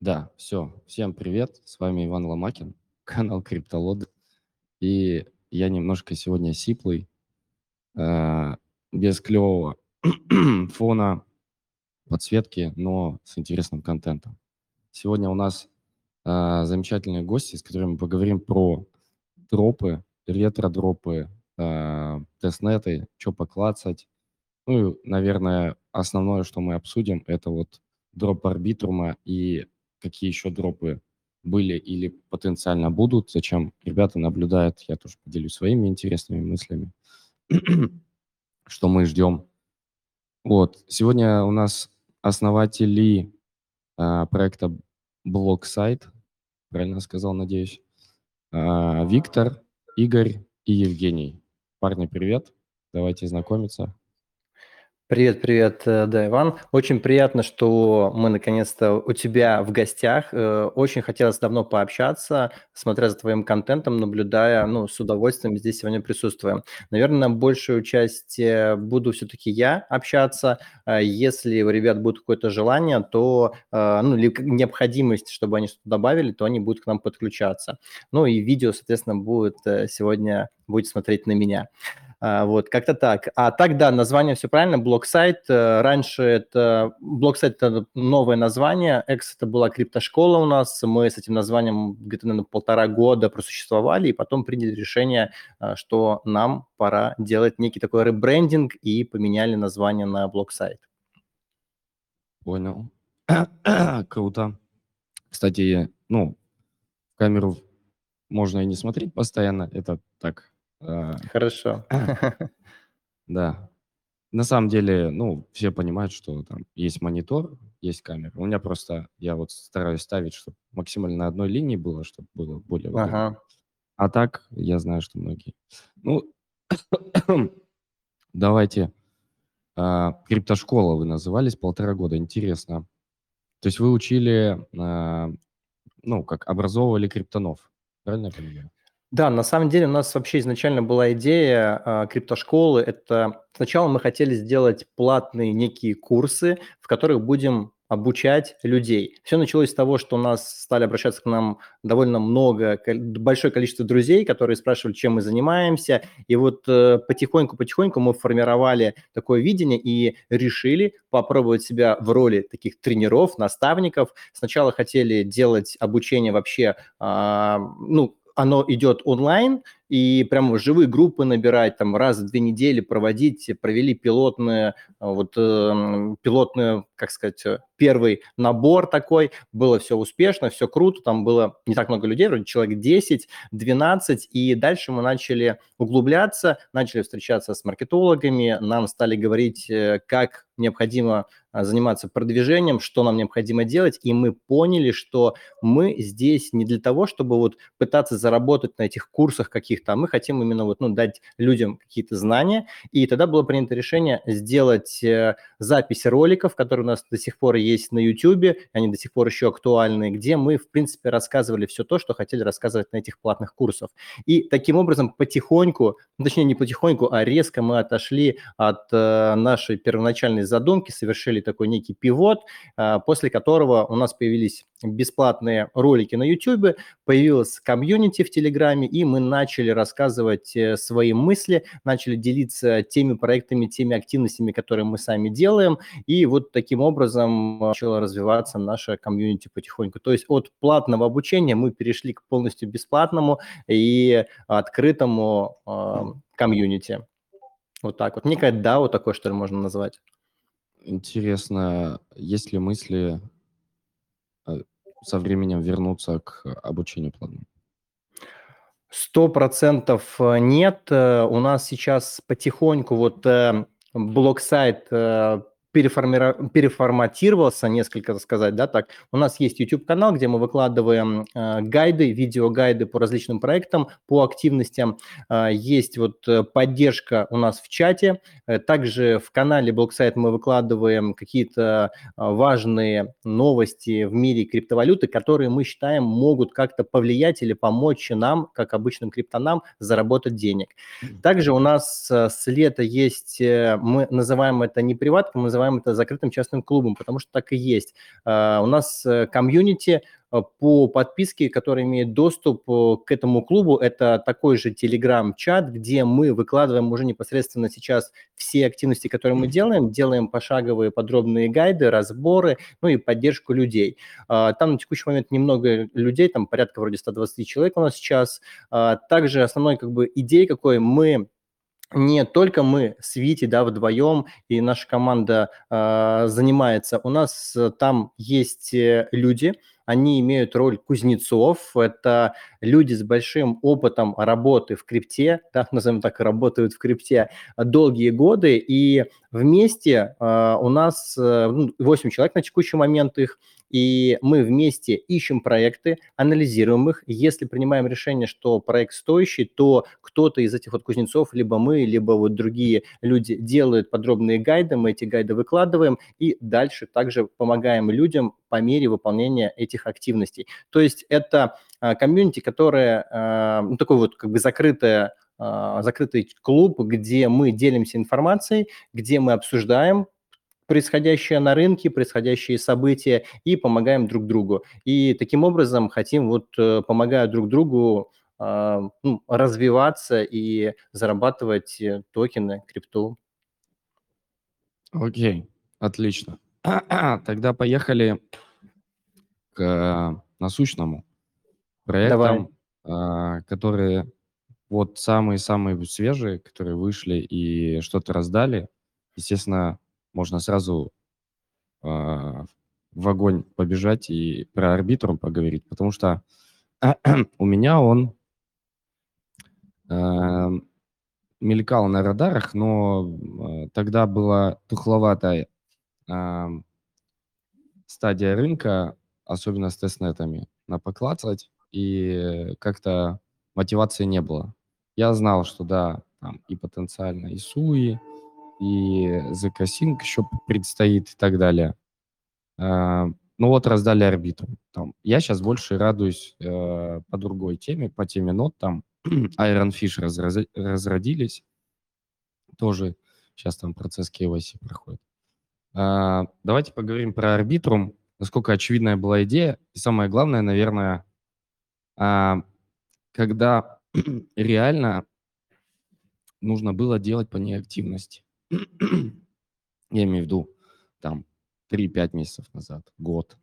Да, все. Всем привет. С вами Иван Ломакин, канал Криптолоды. И я немножко сегодня сиплый, э, без клевого фона, подсветки, но с интересным контентом. Сегодня у нас э, замечательные гости, с которыми мы поговорим про дропы, ретро-дропы, э, тестнеты, что поклацать. Ну и, наверное, основное, что мы обсудим, это вот дроп арбитрума и какие еще дропы были или потенциально будут, зачем ребята наблюдают, я тоже поделюсь своими интересными мыслями, что мы ждем. Вот, сегодня у нас основатели а, проекта BlockSite, правильно сказал, надеюсь, а, Виктор, Игорь и Евгений. Парни, привет, давайте знакомиться. Привет, привет, э, да, Иван. Очень приятно, что мы наконец-то у тебя в гостях. Э, очень хотелось давно пообщаться, смотря за твоим контентом, наблюдая, ну, с удовольствием здесь сегодня присутствуем. Наверное, большую часть э, буду все-таки я общаться. Если у ребят будет какое-то желание, то, ну, необходимость, чтобы они что-то добавили, то они будут к нам подключаться. Ну и видео, соответственно, будет сегодня, будет смотреть на меня. А, вот, как-то так. А так, да, название все правильно, блок-сайт. Э, раньше это, блок-сайт – это новое название, X – это была криптошкола у нас, мы с этим названием где-то, наверное, полтора года просуществовали, и потом приняли решение, э, что нам пора делать некий такой ребрендинг, и поменяли название на блок-сайт. Понял. Круто. Кстати, ну, камеру можно и не смотреть постоянно, это так, Хорошо. Да. На самом деле, ну, все понимают, что там есть монитор, есть камера. У меня просто, я вот стараюсь ставить, чтобы максимально на одной линии было, чтобы было более удобно. Ага. А так, я знаю, что многие. Ну, давайте. А, криптошкола вы назывались полтора года. Интересно. То есть вы учили, а, ну, как образовывали криптонов. Правильно я понимаю? Да, на самом деле у нас вообще изначально была идея э, криптошколы. Это сначала мы хотели сделать платные некие курсы, в которых будем обучать людей. Все началось с того, что у нас стали обращаться к нам довольно много, большое количество друзей, которые спрашивали, чем мы занимаемся. И вот э, потихоньку-потихоньку мы формировали такое видение и решили попробовать себя в роли таких тренеров, наставников. Сначала хотели делать обучение вообще, а, ну, оно идет онлайн, и прямо живые группы набирать, там раз в две недели проводить, провели пилотную, вот э, пилотную, как сказать, первый набор такой, было все успешно, все круто, там было не так много людей, вроде человек 10, 12, и дальше мы начали углубляться, начали встречаться с маркетологами, нам стали говорить, э, как необходимо а, заниматься продвижением, что нам необходимо делать, и мы поняли, что мы здесь не для того, чтобы вот пытаться заработать на этих курсах каких-то, а мы хотим именно вот, ну, дать людям какие-то знания, и тогда было принято решение сделать э, запись роликов, которые у нас до сих пор есть на YouTube, они до сих пор еще актуальны, где мы, в принципе, рассказывали все то, что хотели рассказывать на этих платных курсах. И таким образом потихоньку, ну, точнее не потихоньку, а резко мы отошли от э, нашей первоначальной задумки, совершили такой некий пивот, э, после которого у нас появились бесплатные ролики на YouTube, появилась комьюнити в Телеграме, и мы начали рассказывать э, свои мысли, начали делиться теми проектами, теми активностями, которые мы сами делаем, и вот таким образом начало развиваться наша комьюнити потихоньку. То есть от платного обучения мы перешли к полностью бесплатному и открытому э, комьюнити. Вот так вот. Некое DAO такое, что ли, можно назвать. Интересно, есть ли мысли э, со временем вернуться к обучению платному? Сто процентов э, нет. Э, у нас сейчас потихоньку вот блок-сайт переформи... переформатировался, несколько сказать, да, так. У нас есть YouTube-канал, где мы выкладываем э, гайды, видеогайды по различным проектам, по активностям. Э, есть вот э, поддержка у нас в чате. Э, также в канале Блоксайт мы выкладываем какие-то э, важные новости в мире криптовалюты, которые мы считаем могут как-то повлиять или помочь нам, как обычным криптонам, заработать денег. Также у нас э, с лета есть, мы называем это не приватка, мы называем называем это закрытым частным клубом, потому что так и есть. У нас комьюнити Э, по подписке, который имеет доступ э, к этому клубу. Это такой же телеграм-чат, где мы выкладываем уже непосредственно сейчас все активности, которые мы делаем, делаем пошаговые подробные гайды, разборы, ну и поддержку людей. А, там на текущий момент немного людей, там порядка вроде 120 человек у нас сейчас. А, также основной как бы идеей какой мы не только мы с Вити, да, вдвоем, и наша команда э, занимается. У нас там есть люди, они имеют роль кузнецов, это люди с большим опытом работы в крипте, да, назовем так, работают в крипте долгие годы, и вместе э, у нас э, 8 ну, человек на текущий момент их, и мы вместе ищем проекты, анализируем их. Если принимаем решение, что проект стоящий, то кто-то из этих вот кузнецов, либо мы, либо вот другие люди делают подробные гайды, мы эти гайды выкладываем и дальше также помогаем людям по мере выполнения этих активностей. То есть это а, комьюнити, которое, а, ну, такой вот как бы закрытое а, закрытый клуб, где мы делимся информацией, где мы обсуждаем происходящее на рынке, происходящие события и помогаем друг другу. И таким образом хотим, вот э, помогая друг другу, э, ну, развиваться и зарабатывать э, токены, крипту. Окей, отлично. Тогда поехали к насущному проектам, Давай. которые вот самые-самые свежие, которые вышли и что-то раздали. Естественно, можно сразу э, в огонь побежать и про арбитрум поговорить, потому что у меня он э, мелькал на радарах, но э, тогда была тухловатая э, стадия рынка, особенно с тестнетами, на поклацать, и как-то мотивации не было. Я знал, что да, там и потенциально и суи, и закосинг еще предстоит и так далее. А, ну вот раздали арбитру. Там, я сейчас больше радуюсь э, по другой теме, по теме нот. Там Iron Fish разраз, разродились. Тоже сейчас там процесс KYC проходит. А, давайте поговорим про арбитрум. Насколько очевидная была идея. И самое главное, наверное, а, когда реально нужно было делать по ней активности. Я имею в виду там 3-5 месяцев назад, год.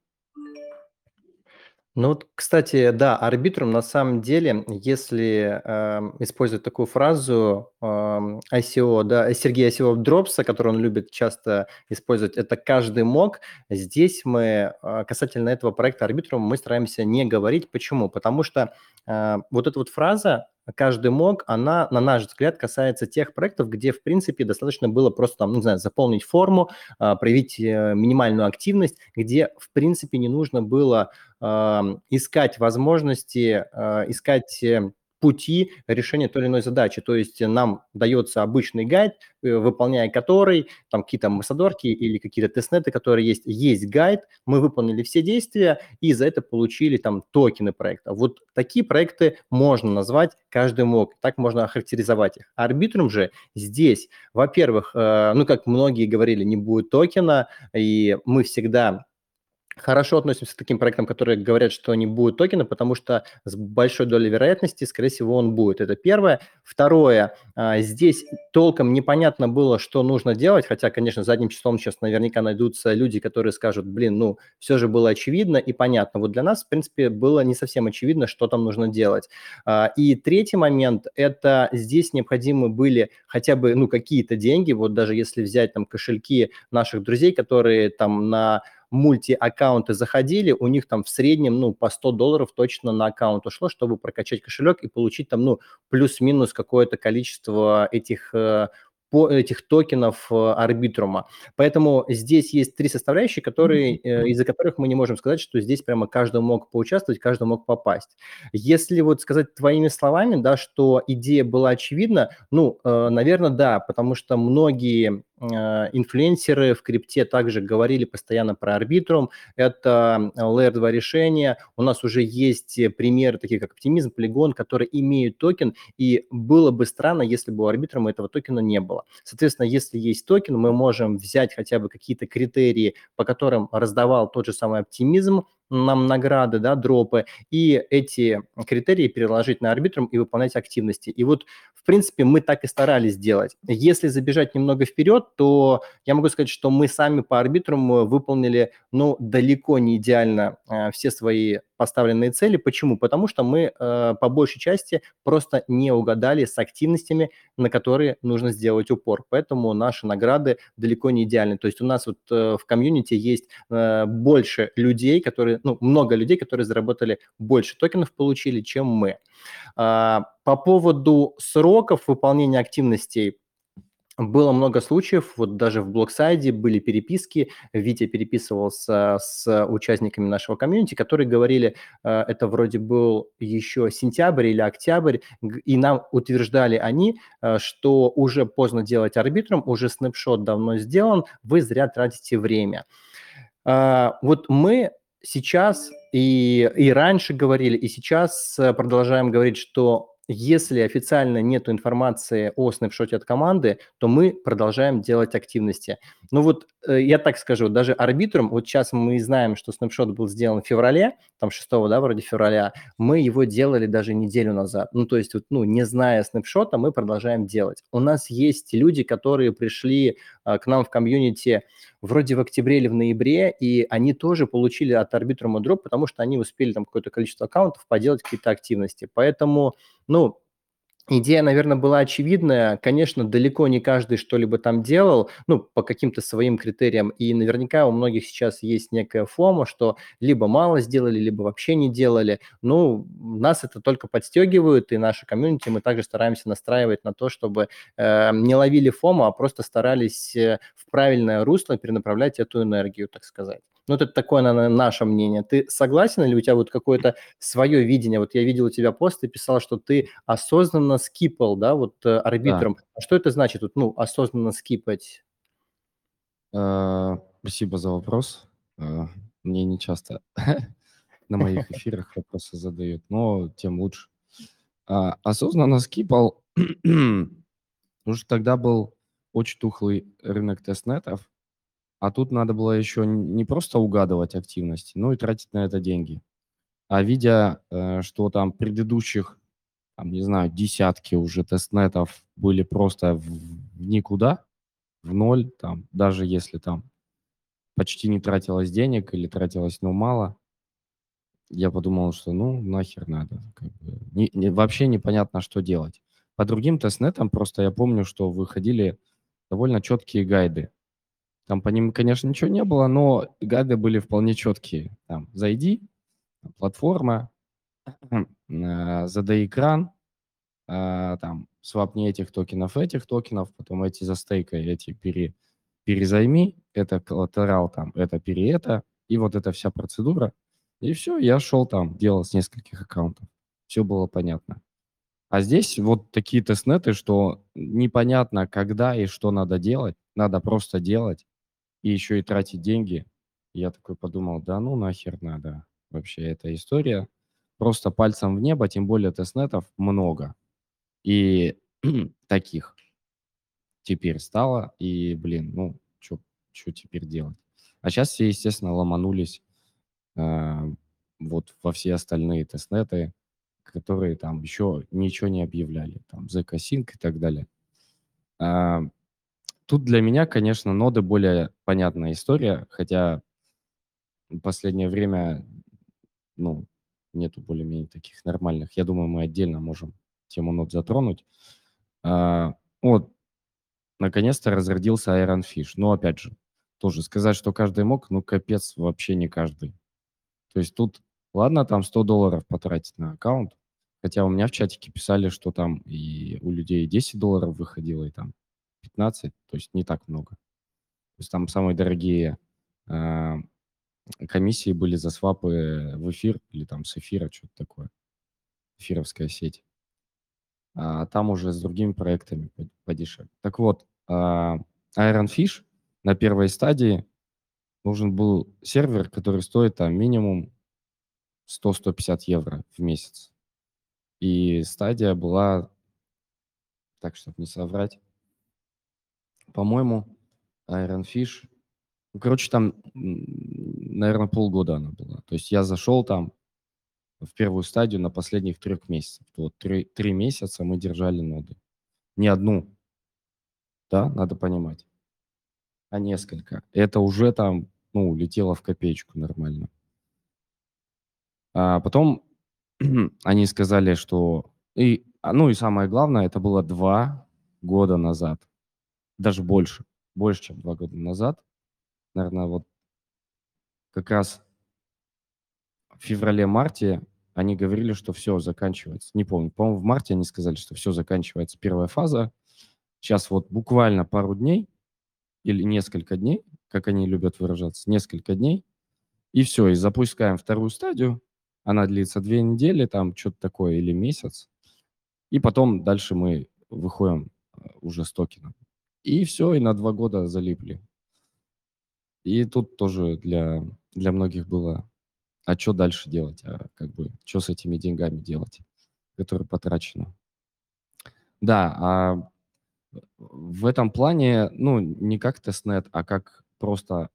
Ну вот, кстати, да, арбитрум на самом деле, если э, использовать такую фразу э, ICO, да, Сергей ICO Дропса, которую он любит часто использовать, это каждый мог. Здесь мы э, касательно этого проекта арбитрум мы стараемся не говорить. Почему? Потому что э, вот эта вот фраза каждый мог, она, на наш взгляд, касается тех проектов, где, в принципе, достаточно было просто, там, ну, не знаю, заполнить форму, а, проявить э, минимальную активность, где, в принципе, не нужно было искать возможности, а, искать э, пути решения той или иной задачи. То есть нам дается обычный гайд, э, выполняя который, там какие-то амбассадорки или какие-то тестнеты, которые есть, есть гайд, мы выполнили все действия и за это получили там токены проекта. Вот такие проекты можно назвать, каждый мог, так можно охарактеризовать их. Арбитрум же здесь, во-первых, э, ну как многие говорили, не будет токена, и мы всегда хорошо относимся к таким проектам, которые говорят, что они будут токены, потому что с большой долей вероятности, скорее всего, он будет. Это первое. Второе, а, здесь толком непонятно было, что нужно делать, хотя, конечно, задним числом сейчас наверняка найдутся люди, которые скажут, блин, ну, все же было очевидно и понятно. Вот для нас, в принципе, было не совсем очевидно, что там нужно делать. А, и третий момент, это здесь необходимы были хотя бы, ну, какие-то деньги, вот даже если взять там кошельки наших друзей, которые там на мульти-аккаунты заходили, у них там в среднем, ну, по 100 долларов точно на аккаунт ушло, чтобы прокачать кошелек и получить там, ну, плюс-минус какое-то количество этих э, по этих токенов э, арбитрума. Поэтому здесь есть три составляющие, которые, э, из-за которых мы не можем сказать, что здесь прямо каждый мог поучаствовать, каждый мог попасть. Если вот сказать твоими словами, да, что идея была очевидна, ну, наверное, да, потому что многие инфлюенсеры в крипте также говорили постоянно про арбитрум. Это Layer 2 решение. У нас уже есть примеры, такие как Optimism, Polygon, которые имеют токен, и было бы странно, если бы у арбитрума этого токена не было. Соответственно, если есть токен, мы можем взять хотя бы какие-то критерии, по которым раздавал тот же самый Оптимизм, нам награды, да, дропы, и эти критерии переложить на арбитрум и выполнять активности. И вот, в принципе, мы так и старались делать. Если забежать немного вперед, то я могу сказать, что мы сами по арбитруму выполнили, ну, далеко не идеально э, все свои поставленные цели. Почему? Потому что мы э, по большей части просто не угадали с активностями, на которые нужно сделать упор. Поэтому наши награды далеко не идеальны. То есть у нас вот э, в комьюнити есть э, больше людей, которые, ну, много людей, которые заработали больше токенов, получили, чем мы. Э, по поводу сроков выполнения активностей было много случаев, вот даже в блоксайде были переписки, Витя переписывался с участниками нашего комьюнити, которые говорили, э, это вроде был еще сентябрь или октябрь, и нам утверждали они, э, что уже поздно делать арбитром, уже снапшот давно сделан, вы зря тратите время. Вот мы сейчас и, и раньше говорили, и сейчас продолжаем говорить, что если официально нет информации о снапшоте от команды, то мы продолжаем делать активности. Ну вот э, я так скажу, даже арбитром, вот сейчас мы знаем, что снапшот был сделан в феврале, там 6, да, вроде февраля, мы его делали даже неделю назад. Ну то есть, вот, ну не зная снапшота, мы продолжаем делать. У нас есть люди, которые пришли а, к нам в комьюнити вроде в октябре или в ноябре, и они тоже получили от арбитрума дроп, потому что они успели там какое-то количество аккаунтов поделать какие-то активности. Поэтому, ну, Идея, наверное, была очевидная. Конечно, далеко не каждый что-либо там делал, ну, по каким-то своим критериям. И наверняка у многих сейчас есть некая фома, что либо мало сделали, либо вообще не делали. Ну, нас это только подстегивает, и наша комьюнити мы также стараемся настраивать на то, чтобы э, не ловили фому, а просто старались э, в правильное русло перенаправлять эту энергию, так сказать. Ну, это такое, наверное, наше мнение. Ты согласен или у тебя вот какое-то свое видение? Вот я видел у тебя пост, ты писал, что ты осознанно скипал, да, вот э, арбитром. Да. А что это значит, вот, ну, осознанно скипать? А, спасибо за вопрос. А, мне не часто на моих эфирах вопросы задают, но тем лучше. А, осознанно скипал, потому что тогда был очень тухлый рынок тестнетов, а тут надо было еще не просто угадывать активности, но и тратить на это деньги. А видя, э, что там предыдущих, там, не знаю, десятки уже тестнетов были просто в никуда, в ноль, там, даже если там почти не тратилось денег или тратилось, ну, мало, я подумал, что ну нахер надо. Как бы, не, не, вообще непонятно, что делать. По другим тестнетам просто я помню, что выходили довольно четкие гайды. Там по ним, конечно, ничего не было, но гайды были вполне четкие. Там, зайди, платформа, э, задай экран, э, там, свапни этих токенов, этих токенов, потом эти застейкай, эти пере, перезайми, это коллатерал, там, это пере это, и вот эта вся процедура. И все, я шел там, делал с нескольких аккаунтов. Все было понятно. А здесь вот такие тестнеты, что непонятно, когда и что надо делать, надо просто делать и еще и тратить деньги. Я такой подумал, да ну нахер надо вообще эта история. Просто пальцем в небо, тем более тестнетов много. И таких теперь стало. И, блин, ну, что теперь делать? А сейчас все, естественно, ломанулись э, вот во все остальные тестнеты, которые там еще ничего не объявляли. Там ZK Sync и так далее. Э, Тут для меня, конечно, ноды более понятная история, хотя в последнее время, ну, нету более-менее таких нормальных. Я думаю, мы отдельно можем тему нод затронуть. А, вот, наконец-то разродился Iron Fish. Но, опять же, тоже сказать, что каждый мог, ну, капец, вообще не каждый. То есть тут, ладно, там 100 долларов потратить на аккаунт, хотя у меня в чатике писали, что там и у людей 10 долларов выходило, и там 15, то есть не так много. То есть там самые дорогие э, комиссии были за свапы в эфир или там с эфира, что-то такое. Эфировская сеть. А там уже с другими проектами подешевле. Так вот, э, Iron Fish на первой стадии нужен был сервер, который стоит там минимум 100-150 евро в месяц. И стадия была, так, чтобы не соврать, по-моему, Iron Fish, ну, короче, там, наверное, полгода она была. То есть я зашел там в первую стадию на последних трех месяцах. Вот три, три месяца мы держали ноды. Не одну, да, надо понимать, а несколько. Это уже там, ну, летело в копеечку нормально. А потом они сказали, что... И, а, ну и самое главное, это было два года назад. Даже больше. Больше, чем два года назад. Наверное, вот как раз в феврале-марте они говорили, что все заканчивается. Не помню, по-моему, в марте они сказали, что все заканчивается первая фаза. Сейчас вот буквально пару дней или несколько дней, как они любят выражаться, несколько дней, и все, и запускаем вторую стадию. Она длится две недели, там что-то такое, или месяц. И потом дальше мы выходим э, уже с токеном. И все, и на два года залипли. И тут тоже для, для многих было, а что дальше делать, а как бы, что с этими деньгами делать, которые потрачены. Да, а в этом плане, ну, не как тестнет, а как просто,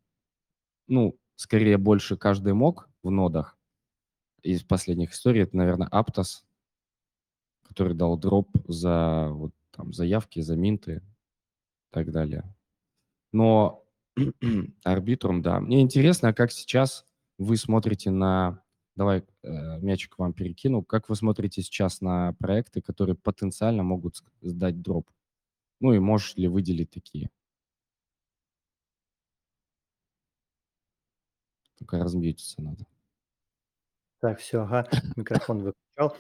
ну, скорее больше каждый мог в нодах, из последних историй, это, наверное, Aptos, который дал дроп за вот, там, заявки, за минты и так далее. Но арбитрум, да. Мне интересно, а как сейчас вы смотрите на... Давай э, мячик вам перекину. Как вы смотрите сейчас на проекты, которые потенциально могут сдать дроп? Ну и можешь ли выделить такие? Только размьютиться надо. Так, все, ага, микрофон выключал.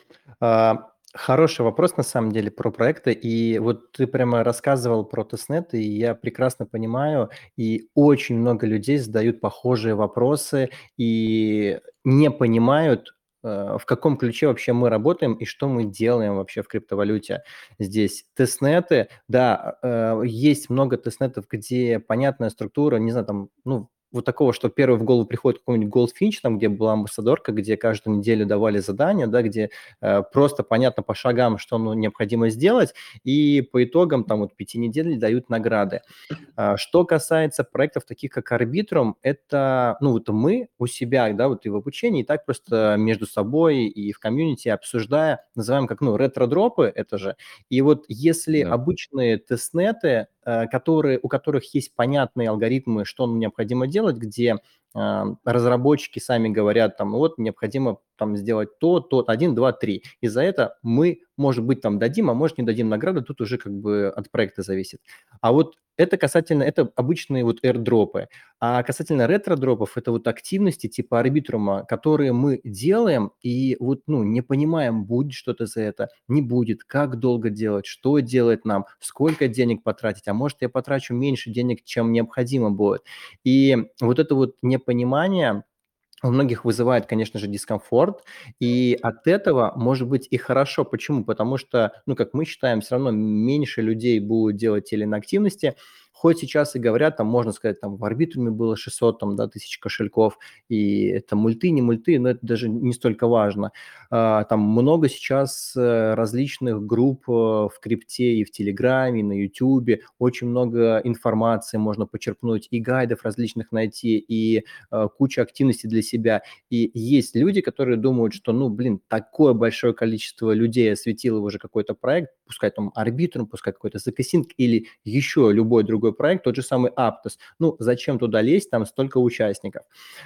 Хороший вопрос, на самом деле, про проекты. И вот ты прямо рассказывал про тестнет, и я прекрасно понимаю, и очень много людей задают похожие вопросы и не понимают, э, в каком ключе вообще мы работаем и что мы делаем вообще в криптовалюте здесь. Тестнеты, да, э, есть много тестнетов, где понятная структура, не знаю, там, ну, вот такого, что первый в голову приходит какой-нибудь Goldfinch, там, где была амбассадорка, где каждую неделю давали задания, да, где э, просто понятно по шагам, что ну, необходимо сделать, и по итогам там вот пяти недель дают награды. А, что касается проектов таких, как Arbitrum, это, ну, вот мы у себя, да, вот и в обучении, и так просто между собой и в комьюнити обсуждая, называем как, ну, ретро-дропы, это же, и вот если да. обычные тестнеты, которые, у которых есть понятные алгоритмы, что необходимо делать, где э, разработчики сами говорят, там, вот необходимо там сделать то, то, один, два, три. И за это мы, может быть, там дадим, а может не дадим награду, тут уже как бы от проекта зависит. А вот это касательно, это обычные вот airdropы. А касательно ретро-дропов, это вот активности типа арбитрума, которые мы делаем и вот, ну, не понимаем, будет что-то за это, не будет, как долго делать, что делать нам, сколько денег потратить, а может я потрачу меньше денег, чем необходимо будет. И вот это вот непонимание, у многих вызывает, конечно же, дискомфорт, и от этого может быть и хорошо. Почему? Потому что, ну, как мы считаем, все равно меньше людей будут делать те активности, Хоть сейчас и говорят, там можно сказать, там в арбитруме было 600 там, да, тысяч кошельков, и это мульты, не мульты, но это даже не столько важно. А, там много сейчас э, различных групп э, в крипте и в Телеграме, и на Ютубе, очень много информации можно почерпнуть, и гайдов различных найти, и а, куча активности для себя. И есть люди, которые думают, что, ну, блин, такое большое количество людей осветило уже какой-то проект, пускай там арбитрум, пускай какой-то закасинг или еще любой другой проект, тот же самый Aptos. Ну, зачем туда лезть, там столько участников.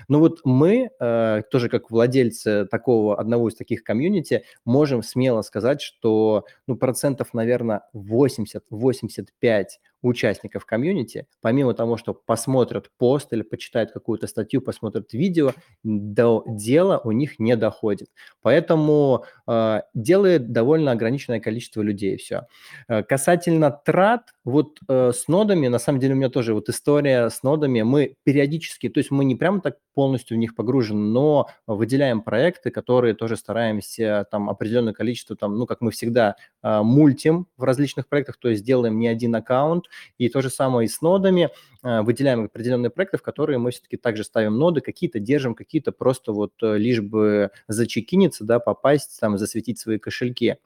Ну вот мы, э, тоже как владельцы такого, одного из таких комьюнити, можем смело сказать, что, ну, процентов, наверное, 80-85 участников комьюнити, помимо того, что посмотрят пост или почитают какую-то статью, посмотрят видео, до дела у них не доходит. Поэтому э, делает довольно ограниченное количество людей все. Э, касательно трат, вот э, с нодами, на самом деле у меня тоже вот история с нодами, мы периодически, то есть мы не прямо так полностью в них погружены, но выделяем проекты, которые тоже стараемся там определенное количество, там, ну, как мы всегда, э, мультим в различных проектах, то есть делаем не один аккаунт, И то же самое и с нодами. Э, выделяем определенные проекты, в которые мы все-таки также ставим ноды, какие-то держим, какие-то просто вот э, лишь бы зачекиниться, да, попасть, там, засветить свои кошельки.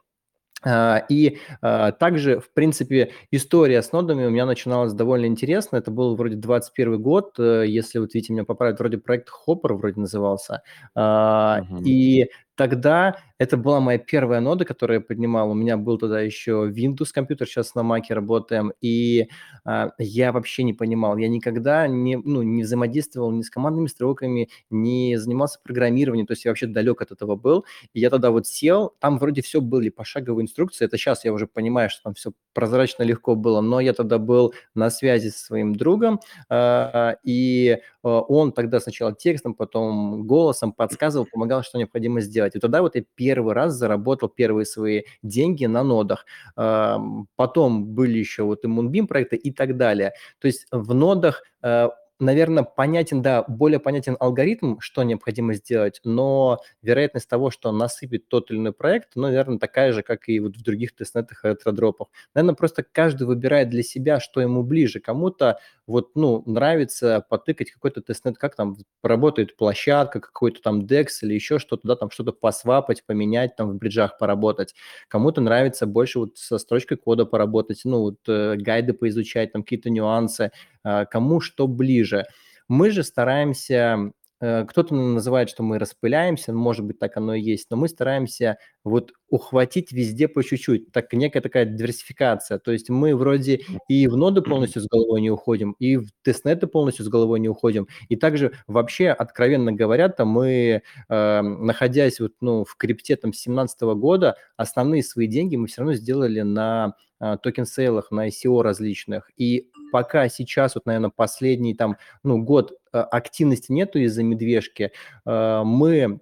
А, и а, также, в принципе, история с нодами у меня начиналась довольно интересно. Это был вроде 21 год, э, если вот видите, меня поправят, вроде проект Hopper вроде назывался. Uh-huh. И тогда это была моя первая нода, которую я поднимал. У меня был тогда еще Windows компьютер, сейчас на Mac работаем, и а, я вообще не понимал. Я никогда не, ну, не взаимодействовал ни с командными строками, не занимался программированием, то есть я вообще далек от этого был. И я тогда вот сел, там вроде все были пошаговые инструкции, это сейчас я уже понимаю, что там все прозрачно легко было, но я тогда был на связи со своим другом, а, и а, он тогда сначала текстом, потом голосом подсказывал, помогал, что необходимо сделать. И тогда вот я первый раз заработал первые свои деньги на нодах. Потом были еще вот и Moonbeam проекты и так далее. То есть в нодах э, наверное, понятен, да, более понятен алгоритм, что необходимо сделать, но вероятность того, что насыпет тот или иной проект, ну, наверное, такая же, как и вот в других тестнетах и ретродропах. Наверное, просто каждый выбирает для себя, что ему ближе. Кому-то вот, ну, нравится потыкать какой-то тестнет, как там работает площадка, какой-то там DEX или еще что-то, да, там что-то посвапать, поменять, там в бриджах поработать. Кому-то нравится больше вот со строчкой кода поработать, ну, вот э, гайды поизучать, там какие-то нюансы. А, кому что ближе. Мы же стараемся Э, кто-то называет, что мы распыляемся, может быть, так оно и есть, но мы стараемся вот ухватить везде по чуть-чуть, так некая такая диверсификация. То есть мы вроде и в ноды полностью с головой не уходим, и в тестнеты полностью с головой не уходим. И также вообще, откровенно говоря, то мы, э, находясь вот, ну, в крипте там 17 года, основные свои деньги мы все равно сделали на э, токен-сейлах, на ICO различных. И пока сейчас, вот, наверное, последний там, ну, год э, активности нету из-за медвежки, э, мы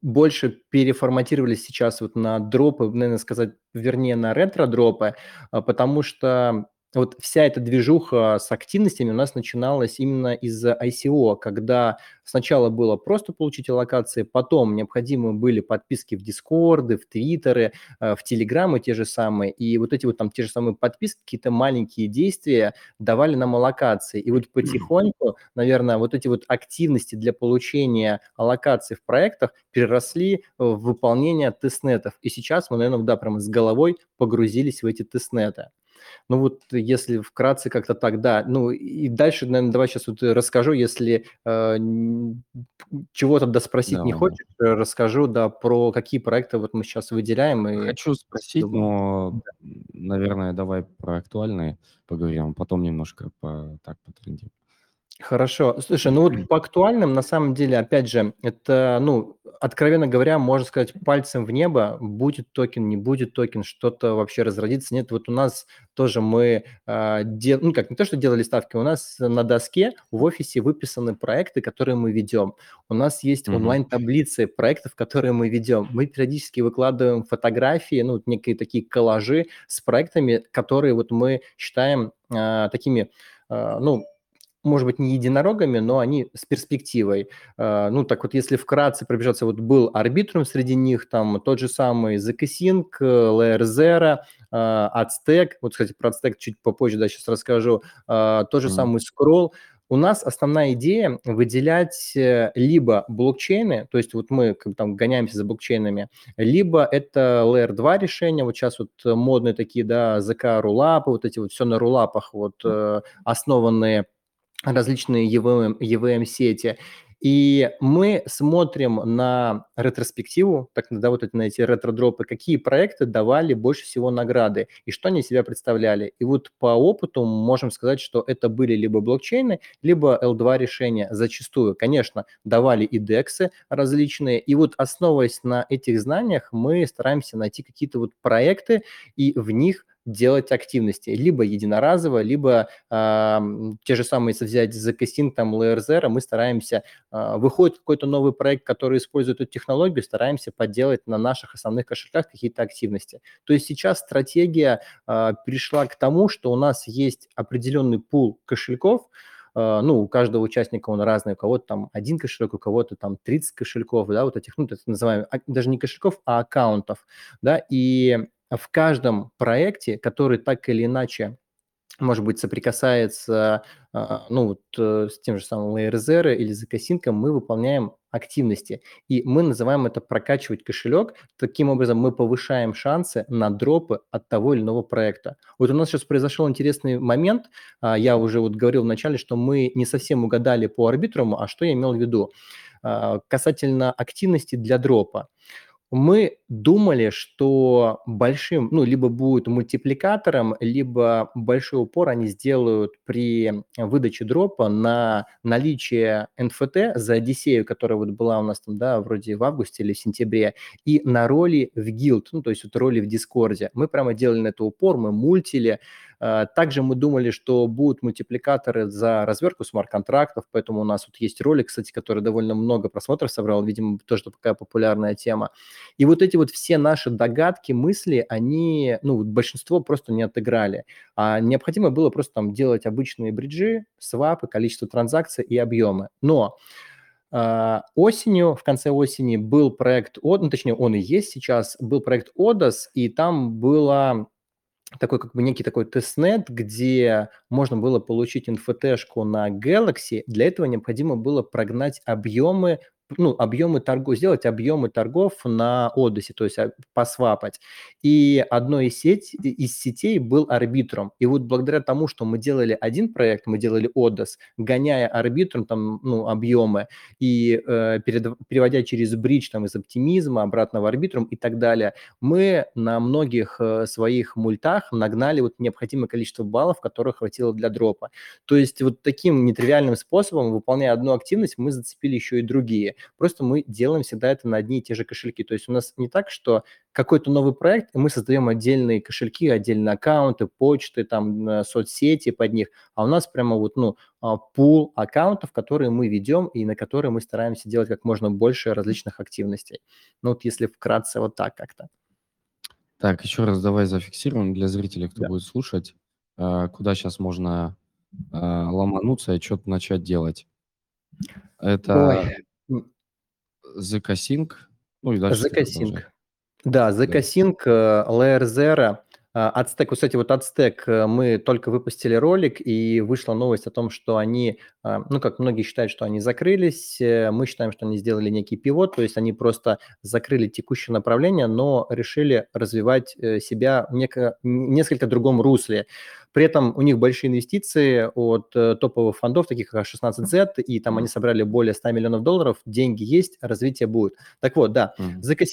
больше переформатировались сейчас вот на дропы, наверное, сказать, вернее, на ретро-дропы, э, потому что вот вся эта движуха с активностями у нас начиналась именно из-за ICO, когда сначала было просто получить аллокации, потом необходимы были подписки в Дискорды, в Твиттеры, э, в Телеграмы те же самые, и вот эти вот там те же самые подписки, какие-то маленькие действия давали нам аллокации. И вот потихоньку, наверное, вот эти вот активности для получения аллокаций в проектах переросли в выполнение тестнетов. И сейчас мы, наверное, да, прямо с головой погрузились в эти тестнеты. Ну вот если вкратце как-то так, да. Ну и дальше, наверное, давай сейчас вот расскажу, если э, чего-то доспросить не Давай, хочешь, э, расскажу, да, про какие проекты вот мы сейчас выделяем. И, Хочу спросить, чтобы- но, наверное, давай про актуальные поговорим, а потом немножко по, так потрендим. Хорошо. Слушай, ну вот по актуальным, на самом деле, опять же, это, ну, откровенно говоря, можно сказать, пальцем в небо, будет токен, не будет токен, что-то вообще разродится. Нет, вот у нас тоже мы, э, дел, ну, как не то, что делали ставки, у нас на доске в офисе выписаны проекты, которые мы ведем. У нас есть онлайн-таблицы проектов, которые мы ведем. Мы периодически выкладываем фотографии, ну, некие такие коллажи с проектами, которые вот мы считаем э, такими, э, ну, может быть, не единорогами, но они с перспективой. Э, ну, так вот, если вкратце пробежаться, вот был арбитрум среди них, там тот же самый ZK-Sync, Layer Zero, Aztec, вот, кстати, про Aztec чуть попозже, да, сейчас расскажу, э, тот же Мгм. самый Scroll, у нас основная идея выделять э, либо блокчейны, то есть вот мы как бы там гоняемся за блокчейнами, либо это Layer 2 решения, вот сейчас вот модные такие, да, ZK рулапы, вот эти вот все на рулапах вот э, основанные различные EVM, EVM-сети. И мы смотрим на ретроспективу, так да, вот эти, на эти ретро-дропы, какие проекты давали больше всего награды и что они себя представляли. И вот по опыту можем сказать, что это были либо блокчейны, либо L2 решения зачастую. Конечно, давали и дексы различные. И вот основываясь на этих знаниях, мы стараемся найти какие-то вот проекты и в них делать активности, либо единоразово, либо э, те же самые, если взять за кастинг, там, Zero, мы стараемся, э, выходит какой-то новый проект, который использует эту технологию, стараемся подделать на наших основных кошельках какие-то активности. То есть сейчас стратегия э, перешла к тому, что у нас есть определенный пул кошельков, ну, у каждого участника он разный, у кого-то там один кошелек, у кого-то там 30 кошельков, да, вот этих, ну, это называем, даже не кошельков, а аккаунтов, да, и в каждом проекте, который так или иначе может быть, соприкасается, а, ну, вот, э, с тем же самым Layer или ZK мы выполняем активности. И мы называем это прокачивать кошелек. Таким образом, мы повышаем шансы на дропы от того или иного проекта. Вот у нас сейчас произошел интересный момент. А, я уже вот говорил вначале, что мы не совсем угадали по арбитруму, а что я имел в виду? А, касательно активности для дропа мы думали, что большим, ну, либо будет мультипликатором, либо большой упор они сделают при выдаче дропа на наличие NFT за Одиссею, которая вот была у нас там, да, вроде в августе или в сентябре, и на роли в гилд, ну, то есть вот роли в Дискорде. Мы прямо делали на это упор, мы мультили, также мы думали, что будут мультипликаторы за развертку смарт-контрактов, поэтому у нас вот есть ролик, кстати, который довольно много просмотров собрал, видимо, тоже такая популярная тема. И вот эти вот все наши догадки, мысли, они, ну, большинство просто не отыграли. А необходимо было просто там делать обычные бриджи, свапы, количество транзакций и объемы. Но Uh, осенью, в конце осени был проект, ну, точнее, он и есть сейчас, был проект ODOS, и там было такой как бы некий такой тестнет, где можно было получить NFT-шку на Galaxy. Для этого необходимо было прогнать объемы ну, объемы торгов, сделать объемы торгов на Odyssey, то есть а, посвапать. И одной из, сеть, из сетей был арбитром. И вот благодаря тому, что мы делали один проект, мы делали Odys, гоняя арбитром там, ну, объемы и э, перед, переводя через бридж там, из оптимизма обратно в арбитрум и так далее, мы на многих э, своих мультах нагнали вот необходимое количество баллов, которых хватило для дропа. То есть вот таким нетривиальным способом, выполняя одну активность, мы зацепили еще и другие. Просто мы делаем всегда это на одни и те же кошельки. То есть у нас не так, что какой-то новый проект, и мы создаем отдельные кошельки, отдельные аккаунты, почты, там, соцсети под них, а у нас прямо вот, ну, а, пул аккаунтов, которые мы ведем и на которые мы стараемся делать как можно больше различных активностей. Ну вот если вкратце вот так как-то. Так, еще раз давай зафиксируем для зрителей, кто да. будет слушать, а, куда сейчас можно а, ломануться и что-то начать делать. Это Ой. ZK ну и дальше ZK Да, ZK Sync, э, Layer Zero, Ацтек, кстати, вот Ацтек, э, мы только выпустили ролик, и вышла новость о том, что они, ну, как многие считают, что они закрылись, э, мы считаем, что они сделали некий пивот, то есть они просто закрыли текущее направление, но решили развивать себя в неко, несколько другом русле. При этом у них большие инвестиции от э, топовых фондов, таких как 16Z, и там они собрали более 100 миллионов долларов, деньги есть, развитие будет. Так вот, да, mm-hmm. ZK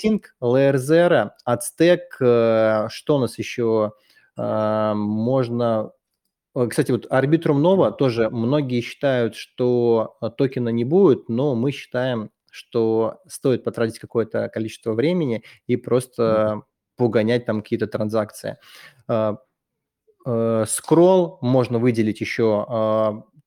Aztec, э, что у нас еще э, можно... Кстати, вот Arbitrum Nova тоже многие считают, что токена не будет, но мы считаем, что стоит потратить какое-то количество времени и просто mm-hmm. погонять там какие-то транзакции. Э, скролл можно выделить еще.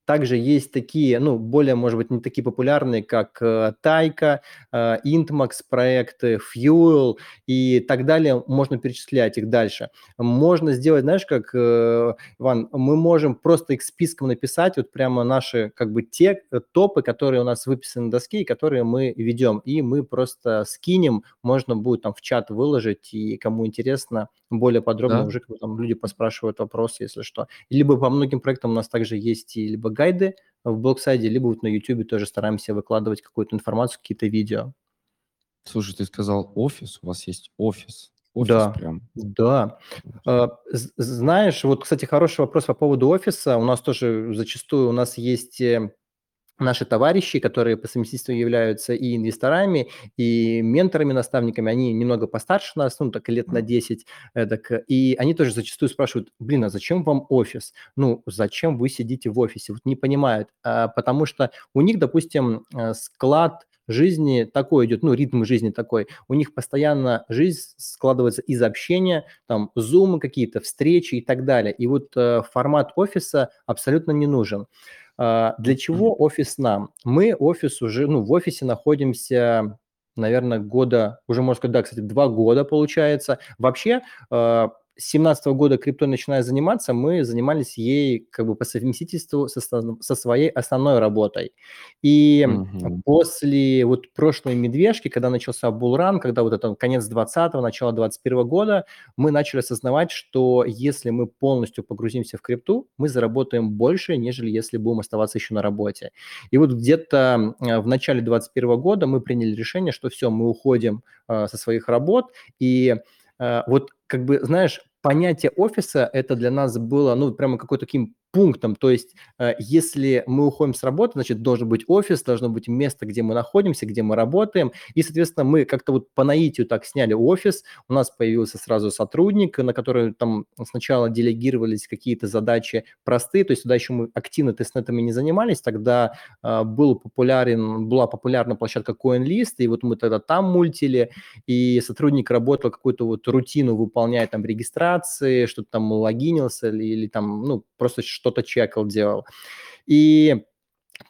Также есть такие, ну, более, может быть, не такие популярные, как Тайка, э, Intmax проекты, Fuel и так далее. Можно перечислять их дальше. Можно сделать, знаешь, как, э, Иван, мы можем просто их списком написать, вот прямо наши, как бы, те топы, которые у нас выписаны на доске и которые мы ведем. И мы просто скинем, можно будет там в чат выложить, и кому интересно, более подробно Да. уже там люди поспрашивают вопросы, если что. Либо по многим проектам у нас также есть и либо гайды в блоксайде, либо вот на YouTube тоже стараемся выкладывать какую-то информацию, какие-то видео. Слушай, ты сказал офис, у вас есть офис. Офис Да, прям. да. А, знаешь, вот, кстати, хороший вопрос по поводу офиса. У нас тоже зачастую у нас есть э, наши товарищи, которые по совместительству являются и инвесторами, и менторами, наставниками, они немного постарше нас, ну, так лет на 10, так, и они тоже зачастую спрашивают, блин, а зачем вам офис? Ну, зачем вы сидите в офисе? Вот не понимают, а, потому что у них, допустим, э, склад жизни такой идет, ну, ритм жизни такой. У них постоянно жизнь складывается из общения, там, зумы какие-то, встречи и так далее. И вот э, формат офиса абсолютно не нужен. А, для чего офис нам? Мы офис уже, ну, в офисе находимся, наверное, года, уже можно сказать, да, кстати, два года получается. Вообще, а, 2017 года криптой начиная заниматься, мы занимались ей как бы по совместительству со, со своей основной работой. И угу. после вот прошлой медвежки, когда начался булран, когда вот это конец 20-го, начало 21 года, мы начали осознавать, что если мы полностью погрузимся в крипту, мы заработаем больше, нежели если будем оставаться еще на работе. И вот где-то в начале 21 года мы приняли решение, что все, мы уходим э, со своих работ, и э, вот как бы, знаешь, понятие офиса это для нас было, ну, прямо какой-то таким пунктом. То есть, э, если мы уходим с работы, значит, должен быть офис, должно быть место, где мы находимся, где мы работаем. И, соответственно, мы как-то вот по наитию так сняли офис. У нас появился сразу сотрудник, на который там сначала делегировались какие-то задачи простые. То есть, тогда еще мы активно тестнетами не занимались. Тогда э, был популярен, была популярна площадка CoinList, и вот мы тогда там мультили, и сотрудник работал какую-то вот рутину, выполняя там регистрации, что-то там логинился или, или там, ну, просто что-то чекал, делал. И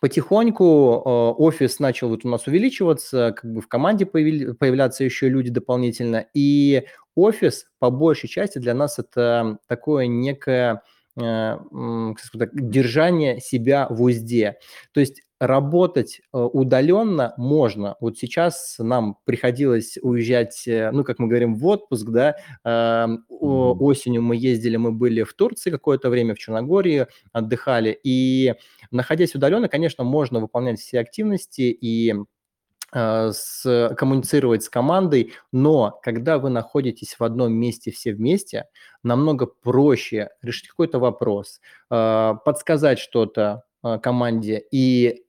потихоньку э, офис начал вот у нас увеличиваться, как бы в команде появили, появляться еще люди дополнительно, и офис по большей части для нас это такое некое э, держание себя в узде. То есть работать э, удаленно можно. Вот сейчас нам приходилось уезжать, э, ну, как мы говорим, в отпуск, да, эм, осенью мы ездили, мы были в Турции какое-то время, в Черногории отдыхали, и находясь удаленно, конечно, можно выполнять все активности и э, с, коммуницировать с командой, но когда вы находитесь в одном месте все вместе, намного проще решить какой-то вопрос, подсказать что-то команде и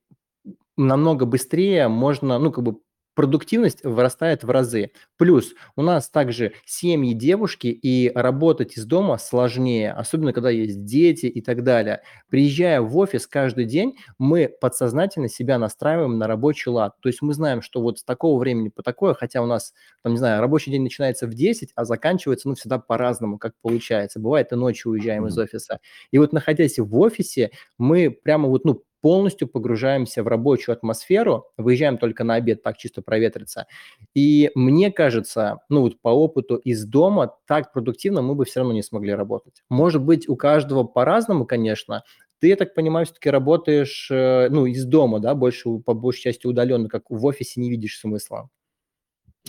намного быстрее можно, ну, как бы продуктивность вырастает в разы. Плюс у нас также семьи девушки, и работать из дома сложнее, особенно когда есть дети и так далее. Приезжая в офис каждый день, мы подсознательно себя настраиваем на рабочий лад. То есть мы знаем, что вот с такого времени по такое, хотя у нас, там, не знаю, рабочий день начинается в 10, а заканчивается, ну, всегда по-разному, как получается. Бывает и ночью уезжаем mm-hmm. из офиса. И вот находясь в офисе, мы прямо вот, ну, полностью погружаемся в рабочую атмосферу, выезжаем только на обед, так чисто проветриться. И мне кажется, ну вот по опыту из дома так продуктивно мы бы все равно не смогли работать. Может быть, у каждого по-разному, конечно. Ты, я так понимаю, все-таки работаешь, э, ну, из дома, да, больше, по большей части удаленно, как в офисе не видишь смысла.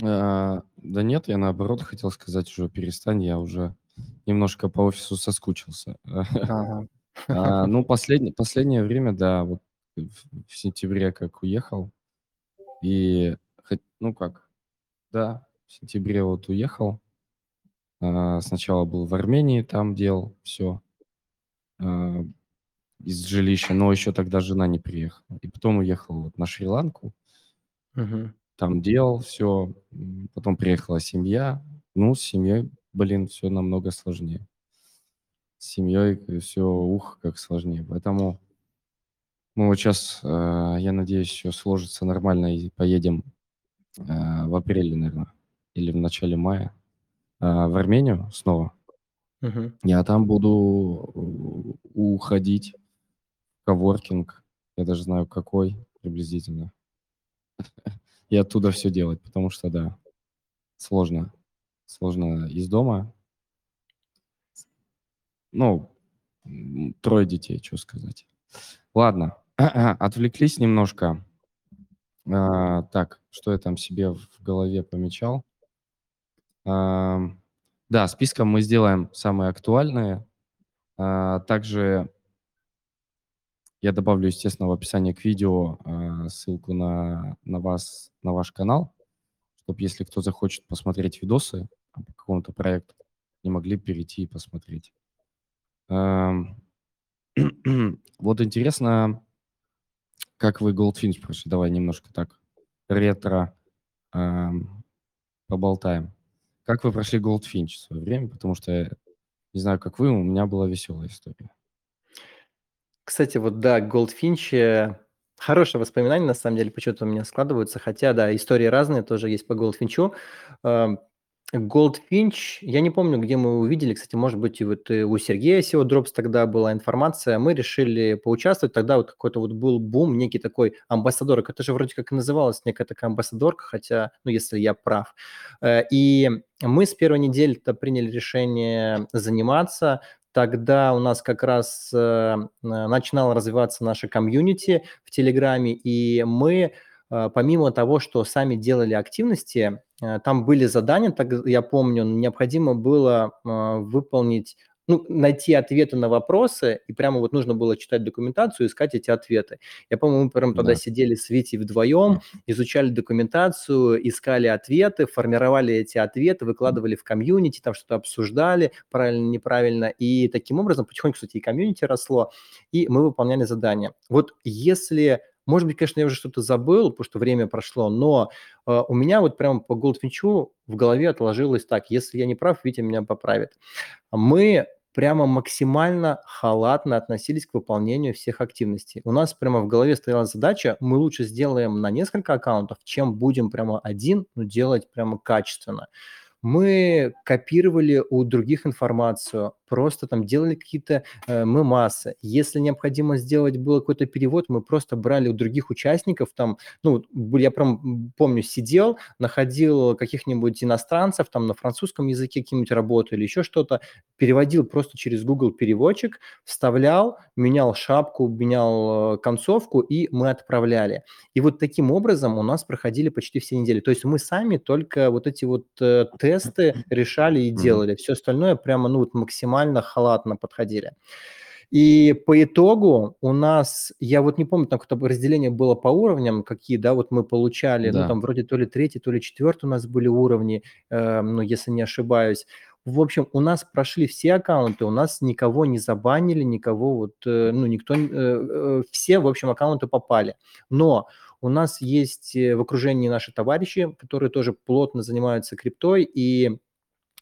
А, да нет, я наоборот хотел сказать уже перестань, я уже немножко по офису соскучился. Ага. А, ну, последнее последнее время, да, вот в в сентябре как уехал, и хот ну как, да, в сентябре вот уехал. А, сначала был в Армении, там делал все а, из жилища, но еще тогда жена не приехала. И потом уехал вот на Шри-Ланку, Мгм. там делал все, потом приехала семья. Ну, с семьей, блин, все намного сложнее с семьей все, ух, как сложнее. Поэтому мы вот сейчас, э, я надеюсь, все сложится нормально и поедем э, в апреле, наверное, или в начале мая э, в Армению снова. Мгм. Я там буду уходить в коворкинг. Я даже знаю, какой приблизительно. И оттуда все делать, потому что, да, сложно. Сложно из дома ну, трое детей, что сказать. Ладно, отвлеклись немножко. А, так, что я там себе в голове помечал? А, да, списком мы сделаем самые актуальные. А, также я добавлю, естественно, в описании к видео а, ссылку на, на вас, на ваш канал, чтобы если кто захочет посмотреть видосы по какому-то проекту, не могли перейти и посмотреть. Вот интересно, как вы Goldfinch прошли? Давай немножко так ретро поболтаем. Как вы прошли Goldfinch в свое время? Потому что, не знаю, как вы, у меня была веселая история. Кстати, вот да, Goldfinch, хорошее воспоминание, на самом деле, почему-то у меня складываются, хотя, да, истории разные тоже есть по Goldfinch. Goldfinch, я не помню, где мы увидели, кстати, может быть, и вот и у Сергея SEO Drops тогда была информация, мы решили поучаствовать, тогда вот какой-то вот был бум, некий такой амбассадор, это же вроде как и называлась некая такая амбассадорка, хотя, ну, если я прав. Э, и мы с первой недели-то приняли решение заниматься, тогда у нас как раз э, начинало развиваться наша комьюнити в Телеграме, и мы э, помимо того, что сами делали активности, Э, там были задания, так я помню, необходимо было а, выполнить, ну, найти ответы на вопросы, и прямо вот нужно было читать документацию, искать эти ответы. Я помню, мы прям тогда Да. сидели с Витей вдвоем, изучали документацию, искали ответы, формировали эти ответы, выкладывали в комьюнити, там что-то обсуждали, правильно, неправильно, и таким образом потихоньку, кстати, и комьюнити росло, и мы выполняли задания. Вот если может быть, конечно, я уже что-то забыл, потому что время прошло, но э, у меня вот прямо по Goldfinch в голове отложилось так, если я не прав, Витя меня поправит. Мы прямо максимально халатно относились к выполнению всех активностей. У нас прямо в голове стояла задача, мы лучше сделаем на несколько аккаунтов, чем будем прямо один, но делать прямо качественно. Мы копировали у других информацию, просто там делали какие-то э, мемасы. Если необходимо сделать было какой-то перевод, мы просто брали у других участников, там, ну, я прям помню, сидел, находил каких-нибудь иностранцев, там на французском языке какие-нибудь работы или еще что-то, переводил просто через Google переводчик, вставлял, менял шапку, менял э, концовку, и мы отправляли. И вот таким образом у нас проходили почти все недели. То есть мы сами только вот эти вот э, тесты решали и делали. Все остальное прямо, ну, вот максимально халатно подходили. И по итогу у нас, я вот не помню, там какое-то разделение было по уровням, какие, да, вот мы получали, ну, Да. там вроде то ли третий, то ли четвертый у нас были уровни, э, ну, если не ошибаюсь. В общем, у нас прошли все аккаунты, у нас никого не забанили, никого вот, э, ну, никто, э, э, все, в общем, аккаунты попали. Но у нас есть э, в окружении наши товарищи, которые тоже плотно занимаются криптой, и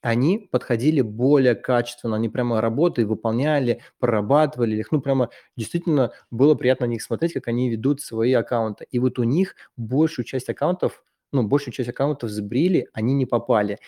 они подходили более качественно, они прямо работы выполняли, прорабатывали их, ну, прямо действительно было приятно на них смотреть, как они ведут свои аккаунты. И вот у них большую часть аккаунтов, ну, большую часть аккаунтов сбрили, они не попали.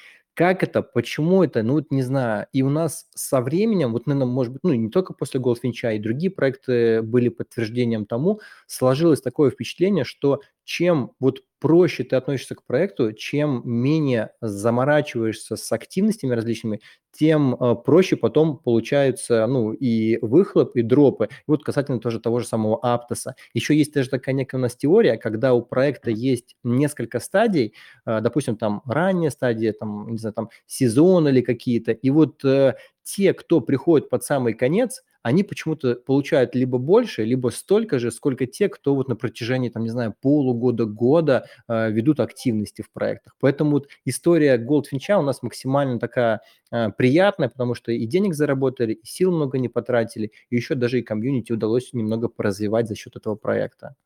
Как это? Почему это? Ну, вот не знаю. И у нас со временем, вот, наверное, может быть, ну, не только после Goldfinch, и другие проекты были подтверждением тому, сложилось такое впечатление, что чем вот проще ты относишься к проекту, чем менее заморачиваешься с активностями различными, тем э, проще потом получаются, ну, и выхлоп, и дропы. И вот касательно тоже того же самого Аптоса. Еще есть даже такая некая у нас теория, когда у проекта есть несколько стадий, э, допустим, там ранняя стадия, там, не знаю, там сезон или какие-то, и вот э, те, кто приходит под самый конец, они почему-то получают либо больше, либо столько же, сколько те, кто вот на протяжении, там, не знаю, полугода, года э, ведут активности в проектах. Поэтому вот история Goldfinch у нас максимально такая э, приятная, потому что и денег заработали, и сил много не потратили, и еще даже и комьюнити удалось немного поразвивать за счет этого проекта.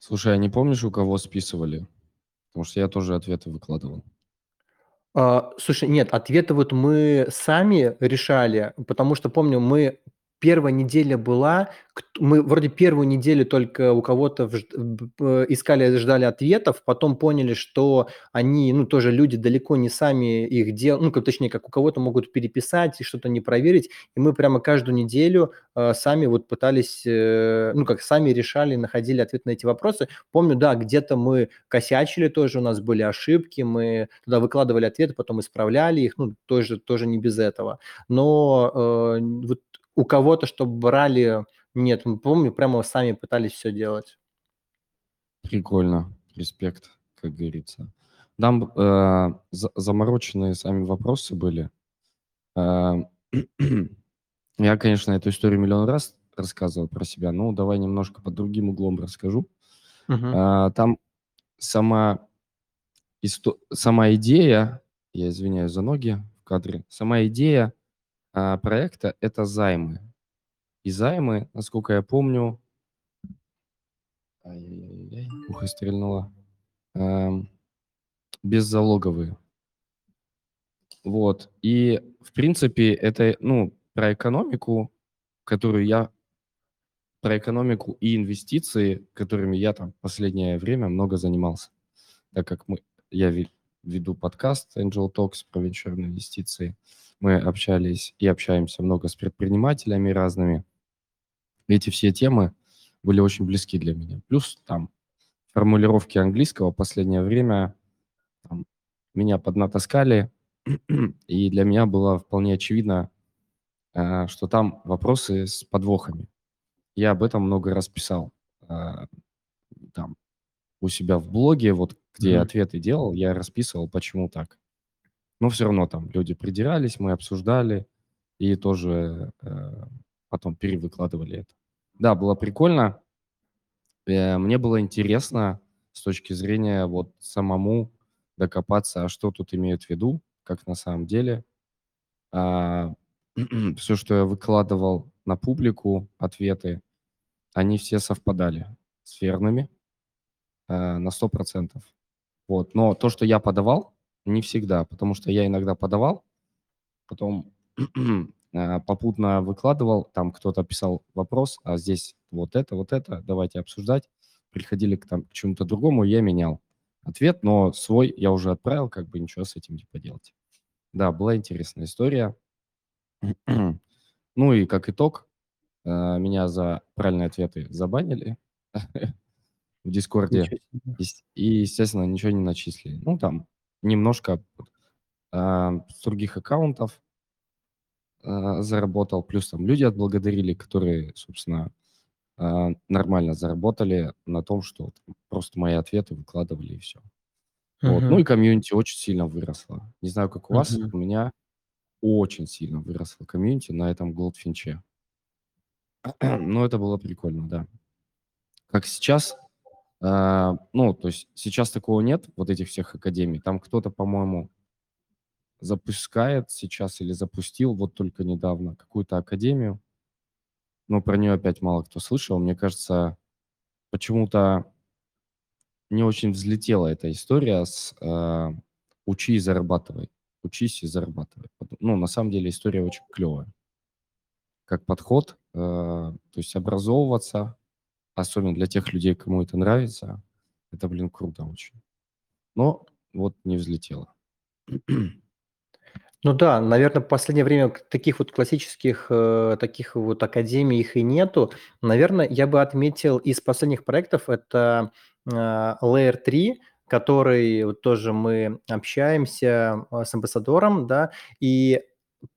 Слушай, а не помнишь, у кого списывали? Потому что я тоже ответы выкладывал. А, слушай, нет, ответы вот мы сами решали, потому что помню, мы первая неделя была, мы вроде первую неделю только у кого-то искали, ждали ответов, потом поняли, что они, ну, тоже люди далеко не сами их делают, ну, точнее, как у кого-то могут переписать и что-то не проверить, и мы прямо каждую неделю э, сами вот пытались, э, ну, как сами решали, находили ответ на эти вопросы. Помню, да, где-то мы косячили тоже, у нас были ошибки, мы туда выкладывали ответы, потом исправляли их, ну, тоже, тоже не без этого. Но э, вот у кого-то, чтобы брали... Нет, помню, прямо сами пытались все делать. Прикольно. Респект, как говорится. Там э, замороченные сами вопросы были. Э, я, конечно, эту историю миллион раз рассказывал про себя, но давай немножко под другим углом расскажу. Uh-huh. Э, там сама, исто- сама идея, я извиняюсь за ноги в кадре, сама идея а, проекта – это займы. И займы, насколько я помню, ухо стрельнуло, эм, беззалоговые. Вот. И, в принципе, это, ну, про экономику, которую я, про экономику и инвестиции, которыми я там последнее время много занимался, так как мы, я веду подкаст Angel Talks про венчурные инвестиции. Мы общались и общаемся много с предпринимателями разными. Эти все темы были очень близки для меня. Плюс там формулировки английского в последнее время там, меня поднатаскали, и для меня было вполне очевидно, э, что там вопросы с подвохами. Я об этом много раз писал. Э, там, у себя в блоге, вот где я Мгм. ответы делал, я расписывал, почему так. Но все равно там люди придирались, мы обсуждали и тоже э, потом перевыкладывали это. Да, было прикольно. Э, мне было интересно с точки зрения вот самому докопаться, а что тут имеют в виду, как на самом деле. А, все, что я выкладывал на публику, ответы, они все совпадали с верными э, на 100%. Вот. Но то, что я подавал, не всегда, потому что я иногда подавал, потом э, попутно выкладывал, там кто-то писал вопрос, а здесь вот это, вот это, давайте обсуждать. Приходили к, там, к чему-то другому, я менял ответ, но свой я уже отправил, как бы ничего с этим не поделать. Да, была интересная история. Ну и как итог, э, меня за правильные ответы забанили в Дискорде. И, естественно, ничего не начислили. Ну, там немножко а, с других аккаунтов а, заработал, плюс там люди отблагодарили, которые, собственно, а, нормально заработали на том, что там просто мои ответы выкладывали и все. Вот. Ну и комьюнити очень сильно выросло. Не знаю, как у вас, Мгм. у меня очень сильно выросло комьюнити на этом Goldfinch. Но это было прикольно, да. Как сейчас, ну, то есть сейчас такого нет, вот этих всех академий. Там кто-то, по-моему, запускает сейчас или запустил вот только недавно какую-то академию, но про нее опять мало кто слышал. Мне кажется, почему-то не очень взлетела эта история с э, «учи и зарабатывай», «учись и зарабатывай». Ну, на самом деле история очень клевая. Как подход, э, то есть образовываться, особенно для тех людей, кому это нравится, это, блин, круто очень. Но вот не взлетело. Ну да, наверное, в последнее время таких вот классических, э, таких вот академий их и нету. Наверное, я бы отметил из последних проектов это, а, Layer 3, который вот тоже мы общаемся, а, с амбассадором, да. И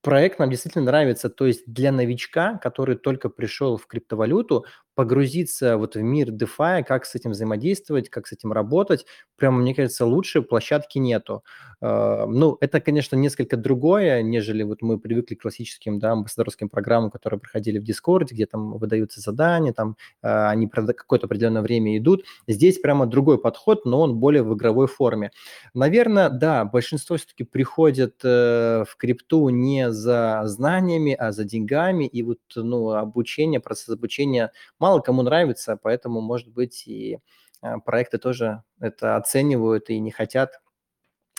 проект нам действительно нравится. То есть для новичка, который только пришел в криптовалюту, погрузиться вот в мир DeFi, как с этим взаимодействовать, как с этим работать, прямо, мне кажется, лучше площадки нету. А, ну, это, конечно, несколько другое, нежели вот мы привыкли к классическим, да, амбассадорским программам, которые проходили в Дискорде, где там выдаются задания, там а, они какое-то определенное время идут. Здесь прямо другой подход, но он более в игровой форме. Наверное, да, большинство все-таки приходит э, в крипту не за знаниями, а за деньгами, и вот, ну, обучение, процесс обучения мало кому нравится, поэтому, может быть, и а, проекты тоже это оценивают и не хотят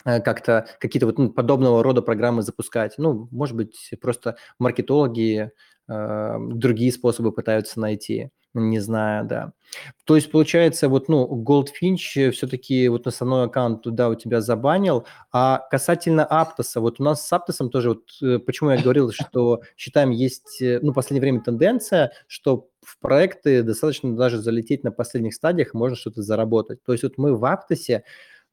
э, как-то какие-то вот ну, подобного рода программы запускать. Ну, может быть, просто маркетологи э, другие способы пытаются найти, не знаю, да. То есть, получается, вот, ну, Goldfinch все-таки вот основной аккаунт туда у тебя забанил, а касательно Аптоса, вот у нас с Аптосом тоже, вот э, почему я говорил, что считаем есть, э, ну, в последнее время тенденция, что в проекты достаточно даже залететь на последних стадиях, можно что-то заработать. То есть вот мы в Аптосе,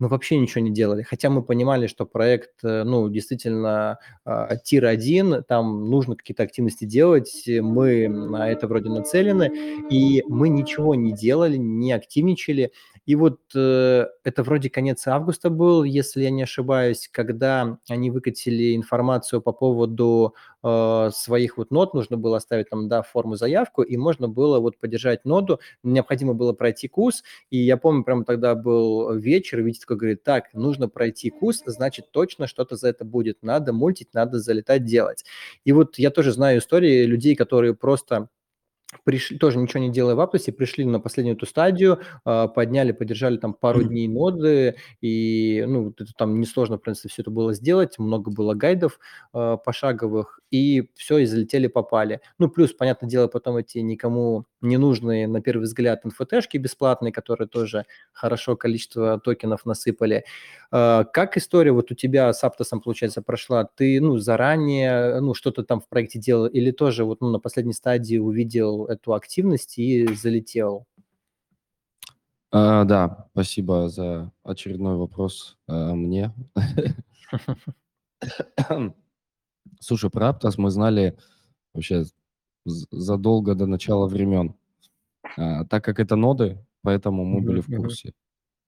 мы вообще ничего не делали, хотя мы понимали, что проект, э, ну, действительно а, тир-1, там нужно какие-то активности делать, мы на это вроде нацелены, и мы ничего не делали, не активничали. И вот э, это вроде конец августа был, если я не ошибаюсь, когда они выкатили информацию по поводу э, своих вот нот, нужно было оставить там, да, форму заявку, и можно было вот поддержать ноду, необходимо было пройти курс, и я помню, прямо тогда был вечер, Витя такой говорит, так, нужно пройти курс, значит, точно что-то за это будет, надо мультить, надо залетать, делать. И вот я тоже знаю истории людей, которые просто пришли, тоже ничего не делая в Аптосе, пришли на последнюю эту стадию, а, подняли, поддержали там пару дней ноды, и, ну, это там несложно, в принципе, все это было сделать, много было гайдов а, пошаговых, и все, и залетели, попали. Ну, плюс, понятное дело, потом эти никому ненужные, на первый взгляд, НФТшки бесплатные, которые тоже хорошо количество токенов насыпали. А, как история вот у тебя с Аптосом, получается, прошла? Ты, ну, заранее, ну, что-то там в проекте делал или тоже вот ну, на последней стадии увидел эту активность и залетел? А, да, спасибо за очередной вопрос а, мне. Слушай, про Aptos мы знали вообще задолго до начала времен. А, так как это ноды, поэтому мы были в курсе.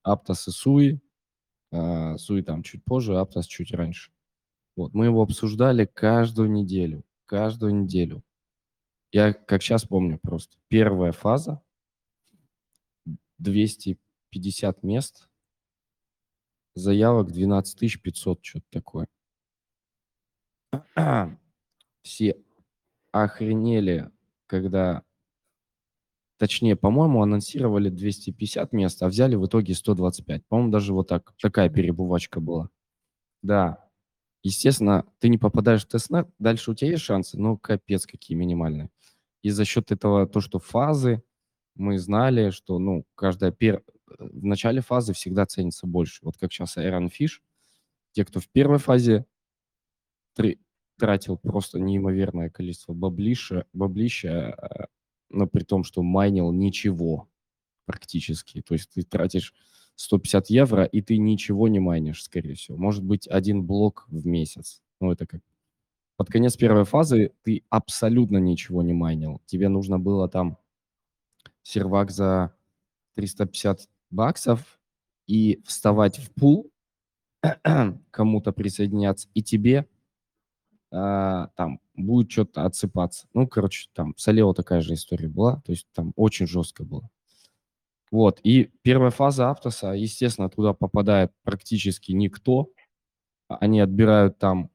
Aptos и Sui. А, Sui там чуть позже, Aptos чуть раньше. Вот, мы его обсуждали каждую неделю. Каждую неделю. Я как сейчас помню просто. Первая фаза, 250 мест, заявок 12 500, что-то такое. Все охренели, когда... Точнее, по-моему, анонсировали 250 мест, а взяли в итоге 125. По-моему, даже вот так, такая перебувачка была. Да. Естественно, ты не попадаешь в тестнет, дальше у тебя есть шансы, но капец какие минимальные. И за счет этого, то, что фазы, мы знали, что, ну, каждая пер... в начале фазы всегда ценится больше. Вот как сейчас Iron Fish, те, кто в первой фазе тратил просто неимоверное количество баблища, баблища, но при том, что майнил ничего практически. То есть ты тратишь 150 евро, и ты ничего не майнишь, скорее всего. Может быть, один блок в месяц. Ну, это как... Под конец первой фазы ты абсолютно ничего не майнил. Тебе нужно было там сервак за 350 баксов и вставать в пул, кому-то присоединяться, и тебе а, там будет что-то отсыпаться. Ну, короче, там с такая же история была, то есть там очень жестко было. Вот, и первая фаза Аптоса, естественно, туда попадает практически никто. Они отбирают там,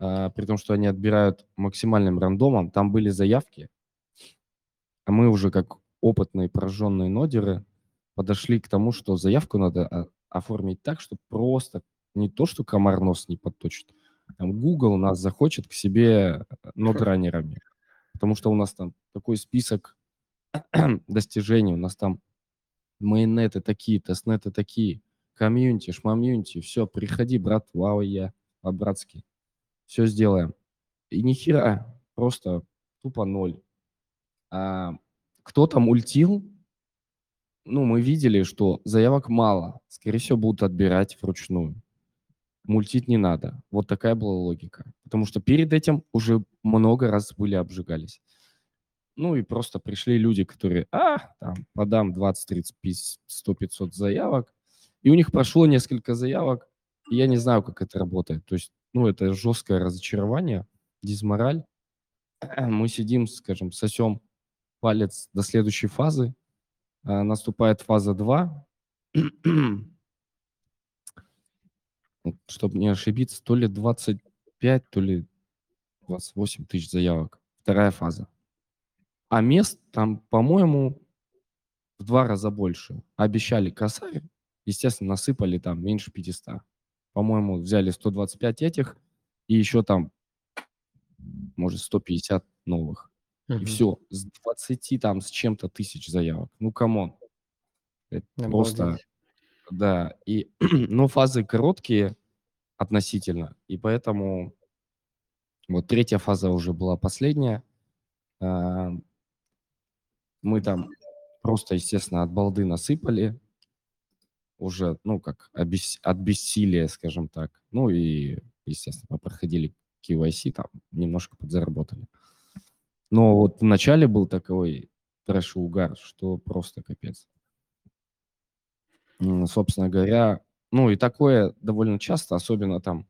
э, при том, что они отбирают максимальным рандомом, там были заявки, а мы уже как опытные прожженные нодеры подошли к тому, что заявку надо а, оформить так, чтобы просто не то, что комар нос не подточит, там Google нас захочет к себе нодранерами, потому что у нас там такой список достижений, у нас там майонеты такие, тестнеты такие, комьюнити, шмамьюнити, все, приходи, брат, вау, я по-братски, все сделаем. И ни хера, просто тупо ноль. А кто там ультил, ну, мы видели, что заявок мало, скорее всего, будут отбирать вручную мультить не надо. Вот такая была логика. Потому что перед этим уже много раз были обжигались. Ну и просто пришли люди, которые, а, там, подам 20, 30, 50, 100, 500 заявок. И у них прошло несколько заявок, и я не знаю, как это работает. То есть, ну, это жесткое разочарование, дизмораль. Мы сидим, скажем, сосем палец до следующей фазы. А, наступает фаза 2. чтобы не ошибиться, то ли 25, то ли 28 тысяч заявок. Вторая фаза. А мест там, по-моему, в два раза больше. Обещали косарь, естественно, насыпали там меньше 500. По-моему, взяли 125 этих и еще там, может, 150 новых. Угу. И все, с 20 там с чем-то тысяч заявок. Ну, come on. Это Обалдеть. просто да, и, ну, фазы короткие относительно, и поэтому вот третья фаза уже была последняя. А, мы там просто, естественно, от балды насыпали уже, ну, как обес, от бессилия, скажем так. Ну и, естественно, проходили KYC, там немножко подзаработали. Но вот в начале был такой трэш-угар, что просто капец собственно говоря, ну и такое довольно часто, особенно там,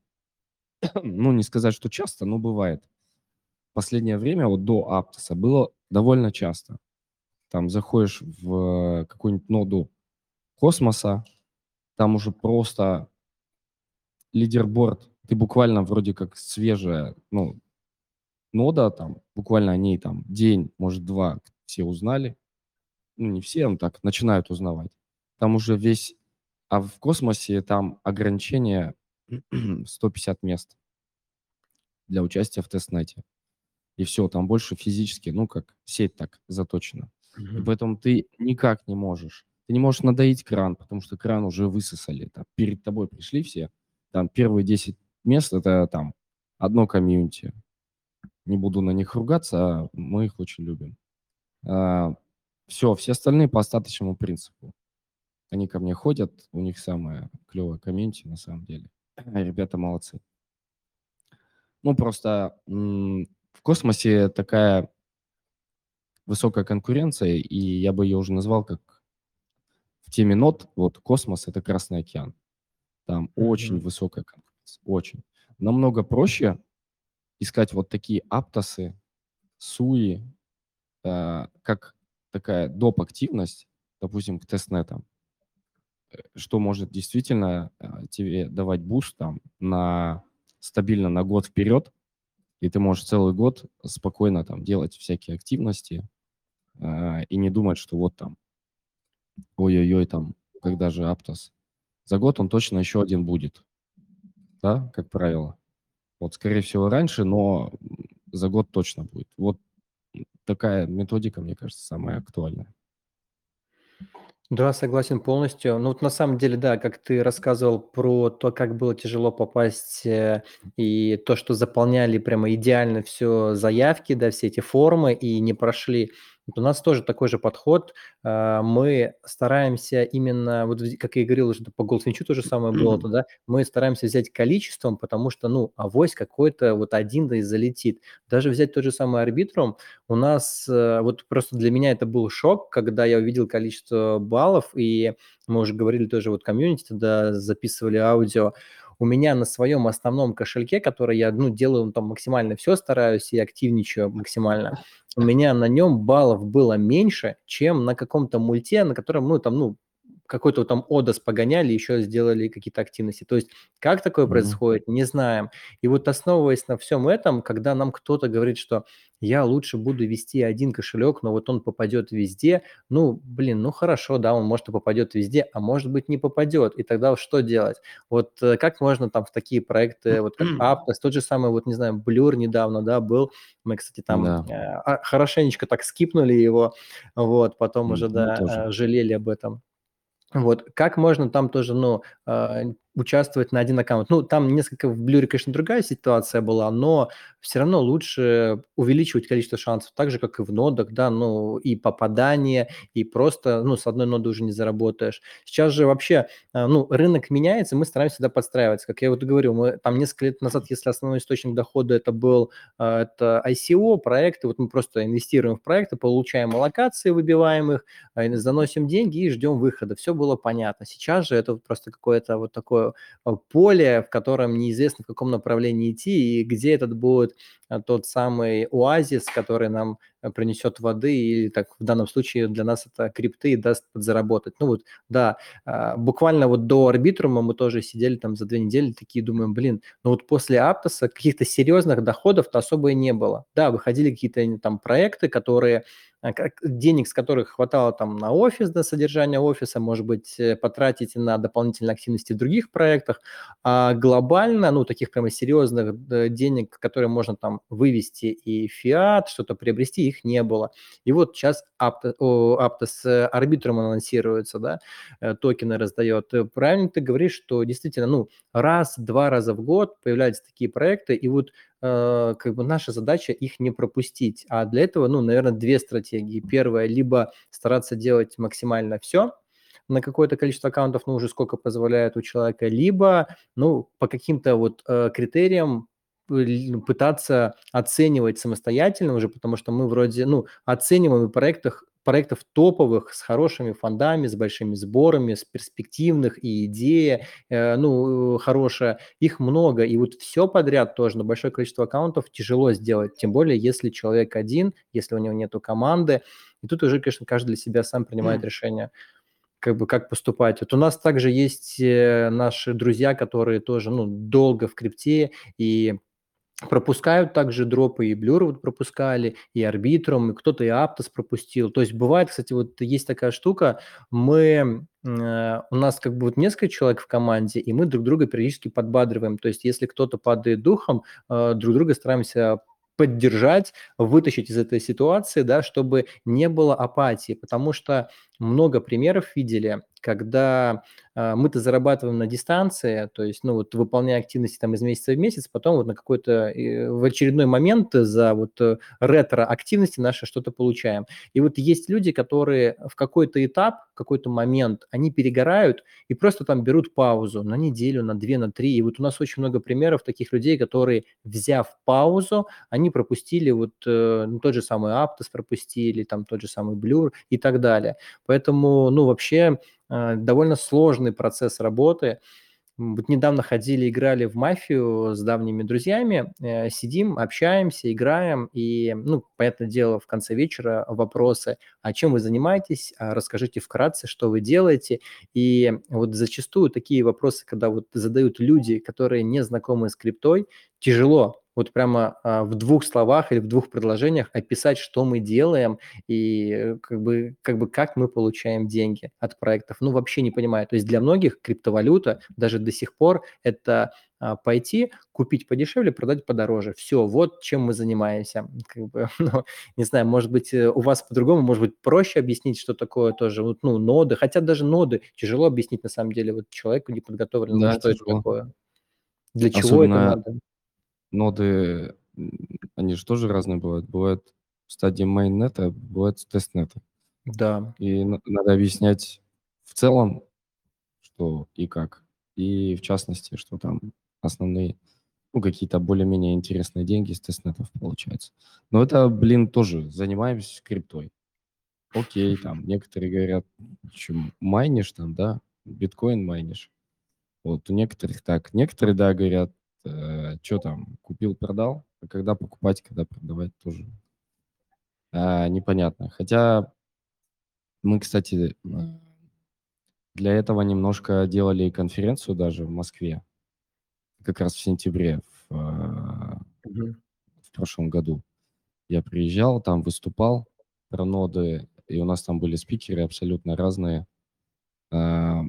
ну не сказать, что часто, но бывает. Последнее время, вот до Аптоса, было довольно часто. Там заходишь в какую-нибудь ноду космоса, там уже просто лидерборд, ты буквально вроде как свежая, ну, нода, там, буквально о ней там день, может, два все узнали. Ну, не все, но так, начинают узнавать там уже весь, а в космосе там ограничение 150 мест для участия в тестнете. И все, там больше физически, ну как сеть так заточена. И поэтому ты никак не можешь. Ты не можешь надоить кран, потому что кран уже высосали. Там, перед тобой пришли все. Там первые 10 мест – это там одно комьюнити. Не буду на них ругаться, а мы их очень любим. А, все, все остальные по остаточному принципу. Они ко мне ходят, у них самое клевое комьюнити на самом деле. Ребята молодцы. Ну, просто в космосе такая высокая конкуренция, и я бы ее уже назвал как в теме нод, вот космос – это Красный океан. Там mm-hmm. очень высокая конкуренция, очень. Намного проще искать вот такие аптосы, суи, э, как такая доп. активность, допустим, к тестнетам, что может действительно э, тебе давать буст там на стабильно на год вперед, и ты можешь целый год спокойно там делать всякие активности э, и не думать, что вот там, ой-ой-ой, там, когда же Аптос. За год он точно еще один будет, да, как правило. Вот, скорее всего, раньше, но за год точно будет. Вот такая методика, мне кажется, самая актуальная. Да, согласен полностью. Ну вот на самом деле, да, как ты рассказывал про то, как было тяжело попасть, э, и то, что заполняли прямо идеально все заявки, да, все эти формы и не прошли. Вот у нас тоже такой же подход. А, мы стараемся именно, вот как я и говорил, что по Голдфинчу то же самое было, да, мы стараемся взять количеством, потому что, ну, авось какой-то вот один да и залетит. Даже взять тот же самый арбитрум, у нас, э, вот просто для меня это был шок, когда я увидел количество баллов, и мы уже говорили тоже вот комьюнити, тогда записывали аудио, у меня на своем основном кошельке, который я, ну, делаю там максимально все, стараюсь и активничаю максимально, у меня на нем баллов было меньше, чем на каком-то мульте, на котором, ну, там, ну, какой-то там Одас погоняли, еще сделали какие-то активности. То есть как такое mm-hmm. происходит, не знаем. И вот основываясь на всем этом, когда нам кто-то говорит, что я лучше буду вести один кошелек, но вот он попадет везде, ну, блин, ну хорошо, да, он может и попадет везде, а может быть не попадет. И тогда что делать? Вот э, как можно там в такие проекты, вот как Aptos, тот же самый, вот не знаю, Blur недавно, да, был, мы, кстати, там да. э, а, хорошенечко так скипнули его, вот, потом mm-hmm. уже, да, тоже. Э, жалели об этом. Вот, как можно там тоже, ну, а, участвовать на один аккаунт. Ну, там несколько в Блюре, конечно, другая ситуация была, но все равно лучше увеличивать количество шансов, так же, как и в нодах, да, ну, и попадание, и просто, ну, с одной ноды уже не заработаешь. Сейчас же вообще, а, ну, рынок меняется, мы стараемся всегда подстраиваться. Как я вот говорю, мы там несколько лет назад, если основной источник дохода это был а, это ICO, проекты, вот мы просто инвестируем в проекты, получаем аллокации, выбиваем их, заносим деньги и ждем выхода. Все было понятно. Сейчас же это просто какое-то вот такое Э, поле, в котором неизвестно, в каком направлении идти, и где этот будет э, тот самый оазис, который нам э, принесет воды, или так в данном случае для нас это крипты и даст подзаработать. Ну вот, да, а, буквально вот до арбитрума мы тоже сидели там за две недели, такие думаем, блин, ну вот после Аптоса каких-то серьезных доходов-то особо и не было. Да, выходили какие-то там проекты, которые а, денег, с которых хватало там на офис, на содержание офиса, может быть, э, потратить на дополнительные активности в других проектах, а глобально, ну, таких прямо серьезных денег, которые можно там вывести и фиат, что-то приобрести, их не было. И вот сейчас Aptos с арбитром анонсируется, да, э, токены раздает. Э, правильно ты говоришь, что действительно, ну, раз-два раза в год появляются такие проекты, и вот Э, как бы наша задача их не пропустить. А для этого, ну, наверное, две стратегии. Первая, либо стараться делать максимально все, на какое-то количество аккаунтов, ну, уже сколько позволяет у человека, либо, ну, по каким-то вот э, критериям пытаться оценивать самостоятельно уже, потому что мы вроде, ну, оцениваем в проектах проектов топовых, с хорошими фондами, с большими сборами, с перспективных, и идея, э, ну, хорошая, их много, и вот все подряд тоже на большое количество аккаунтов тяжело сделать, тем более, если человек один, если у него нету команды, и тут уже, конечно, каждый для себя сам принимает mm. решение как бы как поступать. Вот у нас также есть э, наши друзья, которые тоже, ну, долго в крипте, и пропускают также дропы, и Blur вот пропускали, и Арбитрум, и кто-то и Aptos пропустил. То есть бывает, кстати, вот есть такая штука, мы, э, у нас как бы вот несколько человек в команде, и мы друг друга периодически подбадриваем. То есть если кто-то падает духом, э, друг друга стараемся поддержать, вытащить из этой ситуации, да, чтобы не было апатии. Потому что много примеров видели, когда э, мы-то зарабатываем на дистанции, то есть, ну, вот выполняя активности там из месяца в месяц, потом вот на какой-то э, в очередной момент за вот э, ретро-активности наши что-то получаем. И вот есть люди, которые в какой-то этап, в какой-то момент, они перегорают и просто там берут паузу на неделю, на две, на три. И вот у нас очень много примеров таких людей, которые, взяв паузу, они пропустили вот э, ну, тот же самый Aptos пропустили, там тот же самый Blur и так далее. Поэтому, ну, вообще э, довольно сложный процесс работы. Вот недавно ходили, играли в мафию с давними друзьями, э, сидим, общаемся, играем, и, ну, понятное дело, в конце вечера вопросы, а чем вы занимаетесь, а расскажите вкратце, что вы делаете, и вот зачастую такие вопросы, когда вот задают люди, которые не знакомы с криптой, тяжело вот прямо а, в двух словах или в двух предложениях описать, что мы делаем и э, как бы, как бы как мы получаем деньги от проектов. Ну, вообще не понимаю. То есть для многих криптовалюта даже до сих пор это а, пойти, купить подешевле, продать подороже. Все, вот чем мы занимаемся. Как бы, ну, не знаю, может быть, э, у вас по-другому, может быть, проще объяснить, что такое тоже, вот, ну, ноды. Хотя даже ноды тяжело объяснить на самом деле вот человеку неподготовленному, Да, что это такое. Для чего это Особенно надо? Ноды, они же тоже разные бывают. Бывают стадии майннета, бывают тестнета. Да. И надо объяснять в целом, что и как, и в частности, что там основные, ну, какие-то более-менее интересные деньги с тестнетов получаются. Но это, блин, тоже занимаемся криптой. Окей, там некоторые говорят, чем майнишь там, да, биткоин майнишь. Вот у некоторых так. Некоторые, да, говорят, э, что там, купил-продал, а когда покупать, когда продавать тоже а, непонятно. Хотя мы, кстати, для этого немножко делали конференцию даже в Москве, как раз в сентябре в, Мгм. в прошлом году. Я приезжал, там выступал про ноды, и у нас там были спикеры абсолютно разные. А,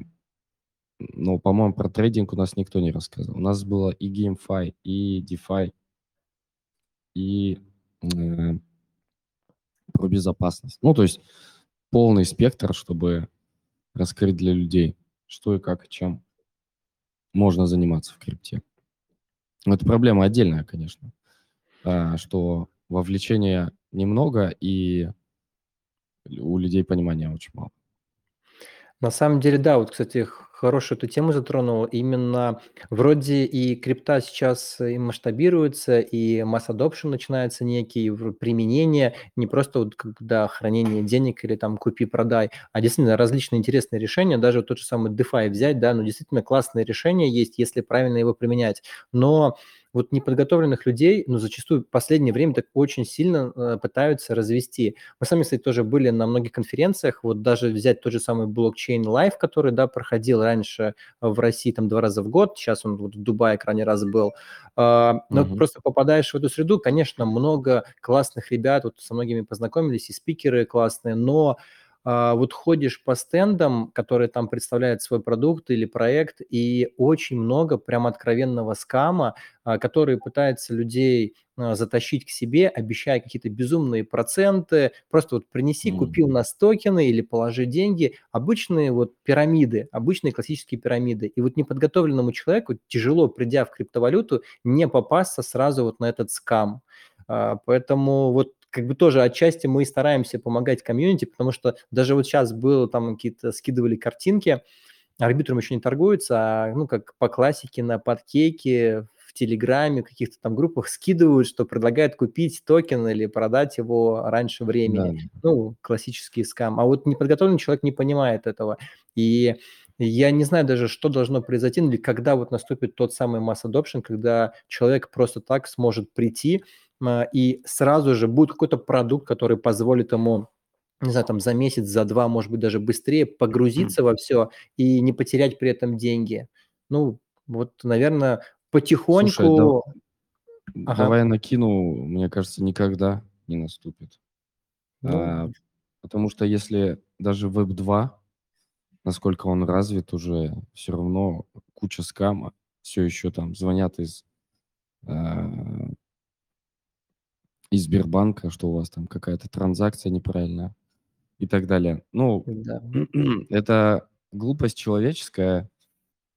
ну, по-моему, про трейдинг у нас никто не рассказывал. У нас было и GameFi, и DeFi, и э, про безопасность. Ну, то есть полный спектр, чтобы раскрыть для людей, что и как, и чем можно заниматься в крипте. Но это проблема отдельная, конечно, а, что вовлечения немного и у людей понимания очень мало. На самом деле, да, вот, кстати, хорошую эту тему затронул. Именно вроде и крипта сейчас и масштабируется, и масс adoption начинается некий, применение, не просто вот когда хранение денег или там купи-продай, а действительно различные интересные решения, даже вот тот же самый DeFi взять, да, ну действительно классные решения есть, если правильно его применять. Но вот неподготовленных людей, ну, зачастую в последнее время так очень сильно э, пытаются развести. Мы сами, кстати, тоже были на многих конференциях, вот даже взять тот же самый блокчейн Live, который, да, проходил раньше в России там два раза в год, сейчас он вот в Дубае крайний раз был. Э, но Мгм. просто попадаешь в эту среду, конечно, много классных ребят, вот со многими познакомились, и спикеры классные, но а, вот ходишь по стендам, которые там представляют свой продукт или проект, и очень много прям откровенного скама, а, который пытается людей а, затащить к себе, обещая какие-то безумные проценты, просто вот принеси, Мгм. купи у нас токены или положи деньги, обычные вот пирамиды, обычные классические пирамиды. И вот неподготовленному человеку тяжело, придя в криптовалюту, не попасться сразу вот на этот скам. А, Поэтому вот как бы тоже отчасти мы стараемся помогать комьюнити, потому что даже вот сейчас было там какие-то скидывали картинки, арбитрум еще не торгуется, а, ну, как по классике на панкейке в Телеграме, в каких-то там группах скидывают, что предлагают купить токен или продать его раньше времени. да. Ну, классический скам. А вот неподготовленный человек не понимает этого. И я не знаю даже, что должно произойти, или когда вот наступит тот самый mass adoption, когда человек просто так сможет прийти, и сразу же будет какой-то продукт, который позволит ему, не знаю, там за месяц, за два, может быть, даже быстрее погрузиться во все и не потерять при этом деньги. Ну, вот, наверное, Слушай, да, потихоньку Ага. давай я накину, мне кажется, никогда не наступит. Ну, А, потому что если даже Web 2, насколько он развит уже, все равно куча скама, все еще там звонят из а, из Сбербанка, что у вас там какая-то транзакция неправильная и так далее. Ну, Да. это глупость человеческая,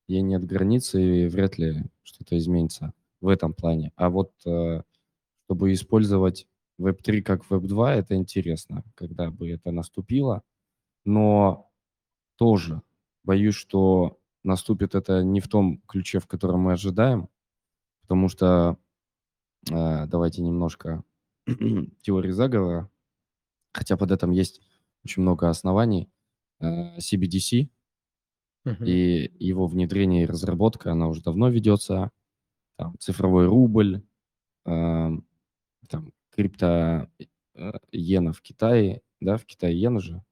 ей нет границы, и вряд ли что-то изменится в этом плане. А вот э, чтобы использовать Web3 как Web2, это интересно, когда бы это наступило. Но тоже боюсь, что наступит это не в том ключе, в котором мы ожидаем, потому что э, давайте немножко теории заговора, хотя под этим есть очень много оснований. Э, CBDC Мгм. и его внедрение и разработка, она уже давно ведется. Там, цифровой рубль, э, там, крипто э, иена в Китае, да, в Китае иена же,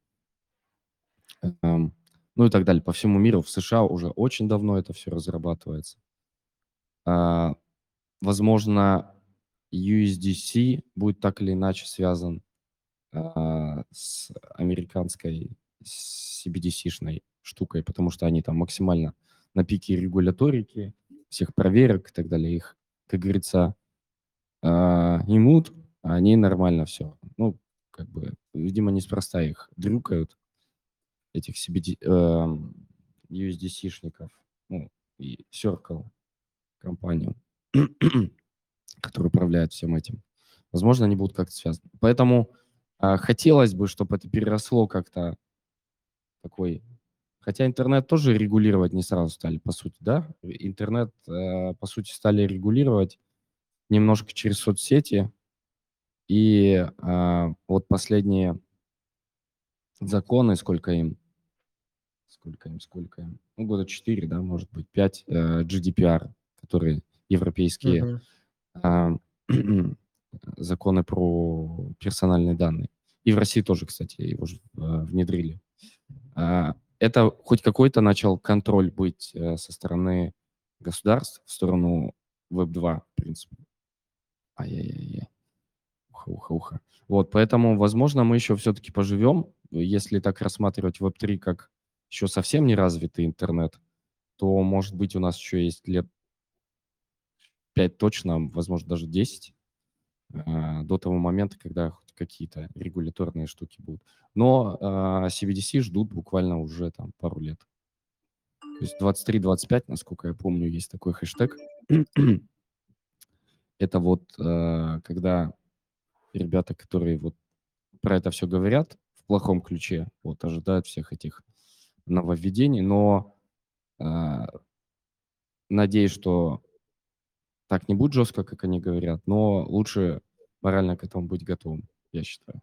эм, ну и так далее. По всему миру, в США уже очень давно это все разрабатывается. А, возможно, USDC будет так или иначе связан а, с американской CBDC-шной штукой, потому что они там максимально на пике регуляторики, всех проверок и так далее. Их, как говорится, а, имут, а они нормально все. Ну, как бы, видимо, неспроста их дрюкают, этих CBD, эм, USDC-шников, ну, и Circle компанию, которая управляет всем этим. Возможно, они будут как-то связаны. Поэтому а, хотелось бы, чтобы это переросло как-то такой... Хотя интернет тоже регулировать не сразу стали, по сути, да? Интернет, э, по сути, стали регулировать немножко через соцсети. И э, вот последние законы, сколько им, сколько им, сколько им, ну, года 4, да, может быть, 5 э, GDPR, которые европейские Мгм. Э, законы про персональные данные. И в России тоже, кстати, его же э, внедрили. А, это хоть какой-то начал контроль быть э, со стороны государств в сторону Web2, в принципе. Ай-яй-яй. Уха, уха, уха. Вот, поэтому, возможно, мы еще все-таки поживем, если так рассматривать Web3 как еще совсем не развитый интернет, то, может быть, у нас еще есть лет 5 точно, возможно, даже 10, а, до того момента, когда хоть какие-то регуляторные штуки будут. Но а, CBDC ждут буквально уже там пару лет. То есть 23-25, насколько я помню, есть такой хэштег. Это вот а, когда ребята, которые вот про это все говорят в плохом ключе, вот ожидают всех этих нововведений, но а, надеюсь, что так не будет жестко, как они говорят, но лучше морально к этому быть готовым, я считаю.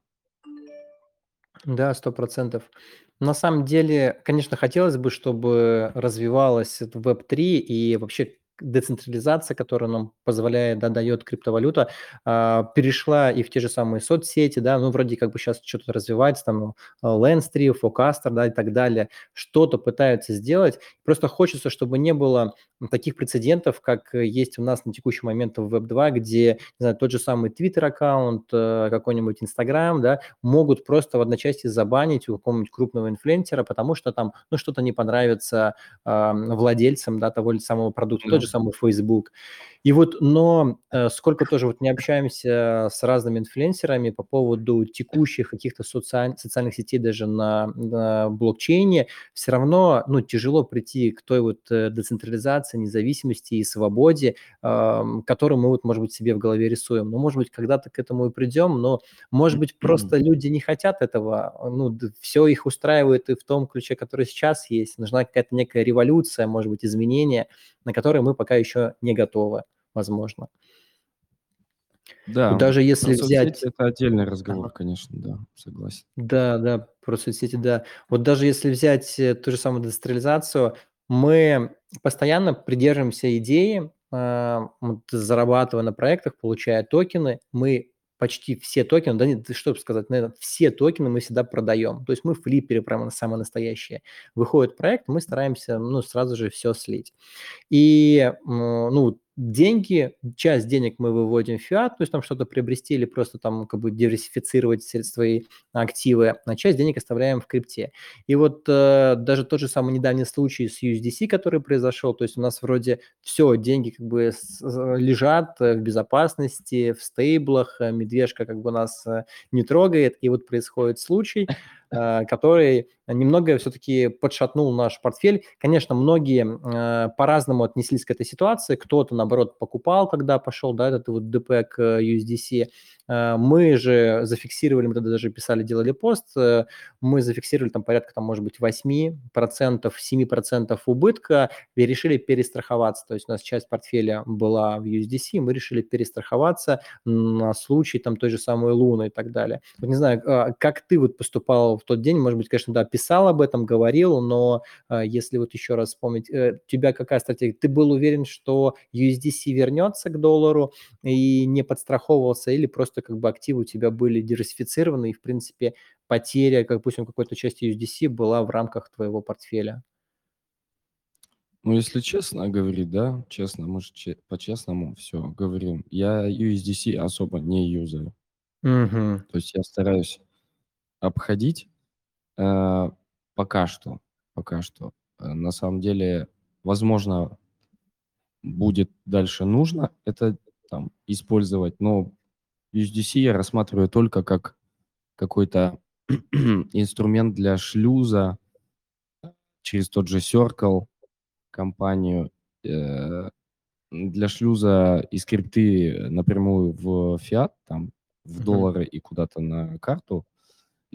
Да, сто процентов. На самом деле, конечно, хотелось бы, чтобы развивалась это Web3 и вообще децентрализация, которая нам позволяет, да, дает криптовалюта, а, перешла и в те же самые соцсети, да, ну, вроде как бы сейчас что-то развивается, там, ну, Landstream, Focaster, да, и так далее, что-то пытаются сделать. Просто хочется, чтобы не было таких прецедентов, как есть у нас на текущий момент в Web2, где, не знаю, тот же самый Twitter аккаунт, э, какой-нибудь Instagram, да, могут просто в одночасье забанить у какого-нибудь крупного инфлюенсера, потому что там, ну, что-то не понравится э, владельцам, да, того или самого продукта, Ну, же самый Facebook. И вот, но э, сколько тоже вот не общаемся с разными инфлюенсерами по поводу текущих каких-то социаль- социальных сетей даже на, на блокчейне, все равно, ну, тяжело прийти к той вот э, децентрализации, независимости и свободе, эм, которую мы вот, может быть, себе в голове рисуем. Ну, может быть, когда-то к этому и придем, но, может быть, просто люди не хотят этого, ну, все их устраивает и в том ключе, который сейчас есть. Нужна какая-то некая революция, может быть, изменения, на которые мы пока еще не готовы, возможно. И да, даже про если взять... это отдельный разговор, Ага. конечно, да, согласен. Да, да, про соцсети, да. Вот даже если взять э, ту же самую децентрализацию, мы постоянно придерживаемся идеи, а, зарабатывая на проектах, получая токены, мы почти все токены, да нет, что сказать, наверное, все токены мы всегда продаем. То есть мы флипперы прямо самые настоящие. Выходит проект, мы стараемся, ну, сразу же все слить. И, ну, деньги, часть денег мы выводим в фиат, то есть там что-то приобрести или просто там как бы диверсифицировать свои активы, а часть денег оставляем в крипте. И вот э, даже тот же самый недавний случай с USDC, который произошел, то есть у нас вроде все, деньги как бы с, лежат в безопасности, в стейблах, э, медвежка как бы нас э, не трогает, и вот происходит случай, э, который немного все-таки подшатнул наш портфель. Конечно, многие э, по-разному отнеслись к этой ситуации. Кто-то, наоборот, покупал, когда пошел да, этот вот ДП к USDC. Э, мы же зафиксировали, мы тогда даже писали, делали пост, э, мы зафиксировали там порядка, там, может быть, 8%, 7% убытка и решили перестраховаться. То есть у нас часть портфеля была в USDC, мы решили перестраховаться на случай там той же самой Луны и так далее. Вот не знаю, а, как ты вот поступал в тот день, может быть, конечно, да, писал об этом, говорил, но э, если вот еще раз вспомнить, э, у тебя какая стратегия? Ты был уверен, что USDC вернется к доллару и не подстраховывался, или просто как бы активы у тебя были диверсифицированы, и, в принципе, потеря, как, допустим, какой-то части USDC была в рамках твоего портфеля? Ну, если честно говорить, да, честно, может, по-честному все говорим. Я USDC особо не юзаю. Угу. То есть я стараюсь обходить Э, пока что, пока что. Э, на самом деле, возможно, будет дальше нужно это там использовать, но USDC я рассматриваю только как какой-то инструмент для шлюза через тот же Circle компанию. Э, для шлюза из крипты напрямую в фиат, там, в доллары и куда-то на карту,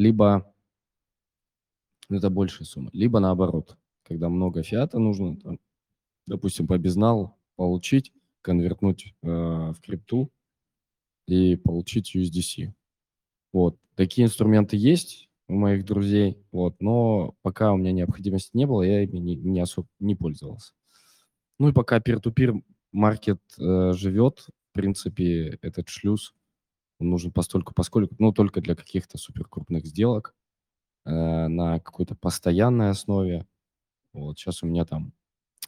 либо ну, это большая сумма. Либо наоборот, когда много фиата нужно, там, допустим, по безналу получить, конвертнуть э, в крипту и получить USDC. Вот. Такие инструменты есть у моих друзей, вот, но пока у меня необходимости не было, я ими не, не особо не пользовался. Ну и пока peer-to-peer маркет э, живет, в принципе, этот шлюз он нужен постольку, поскольку, ну, только для каких-то суперкрупных сделок, э, на какой-то постоянной основе. Вот сейчас у меня там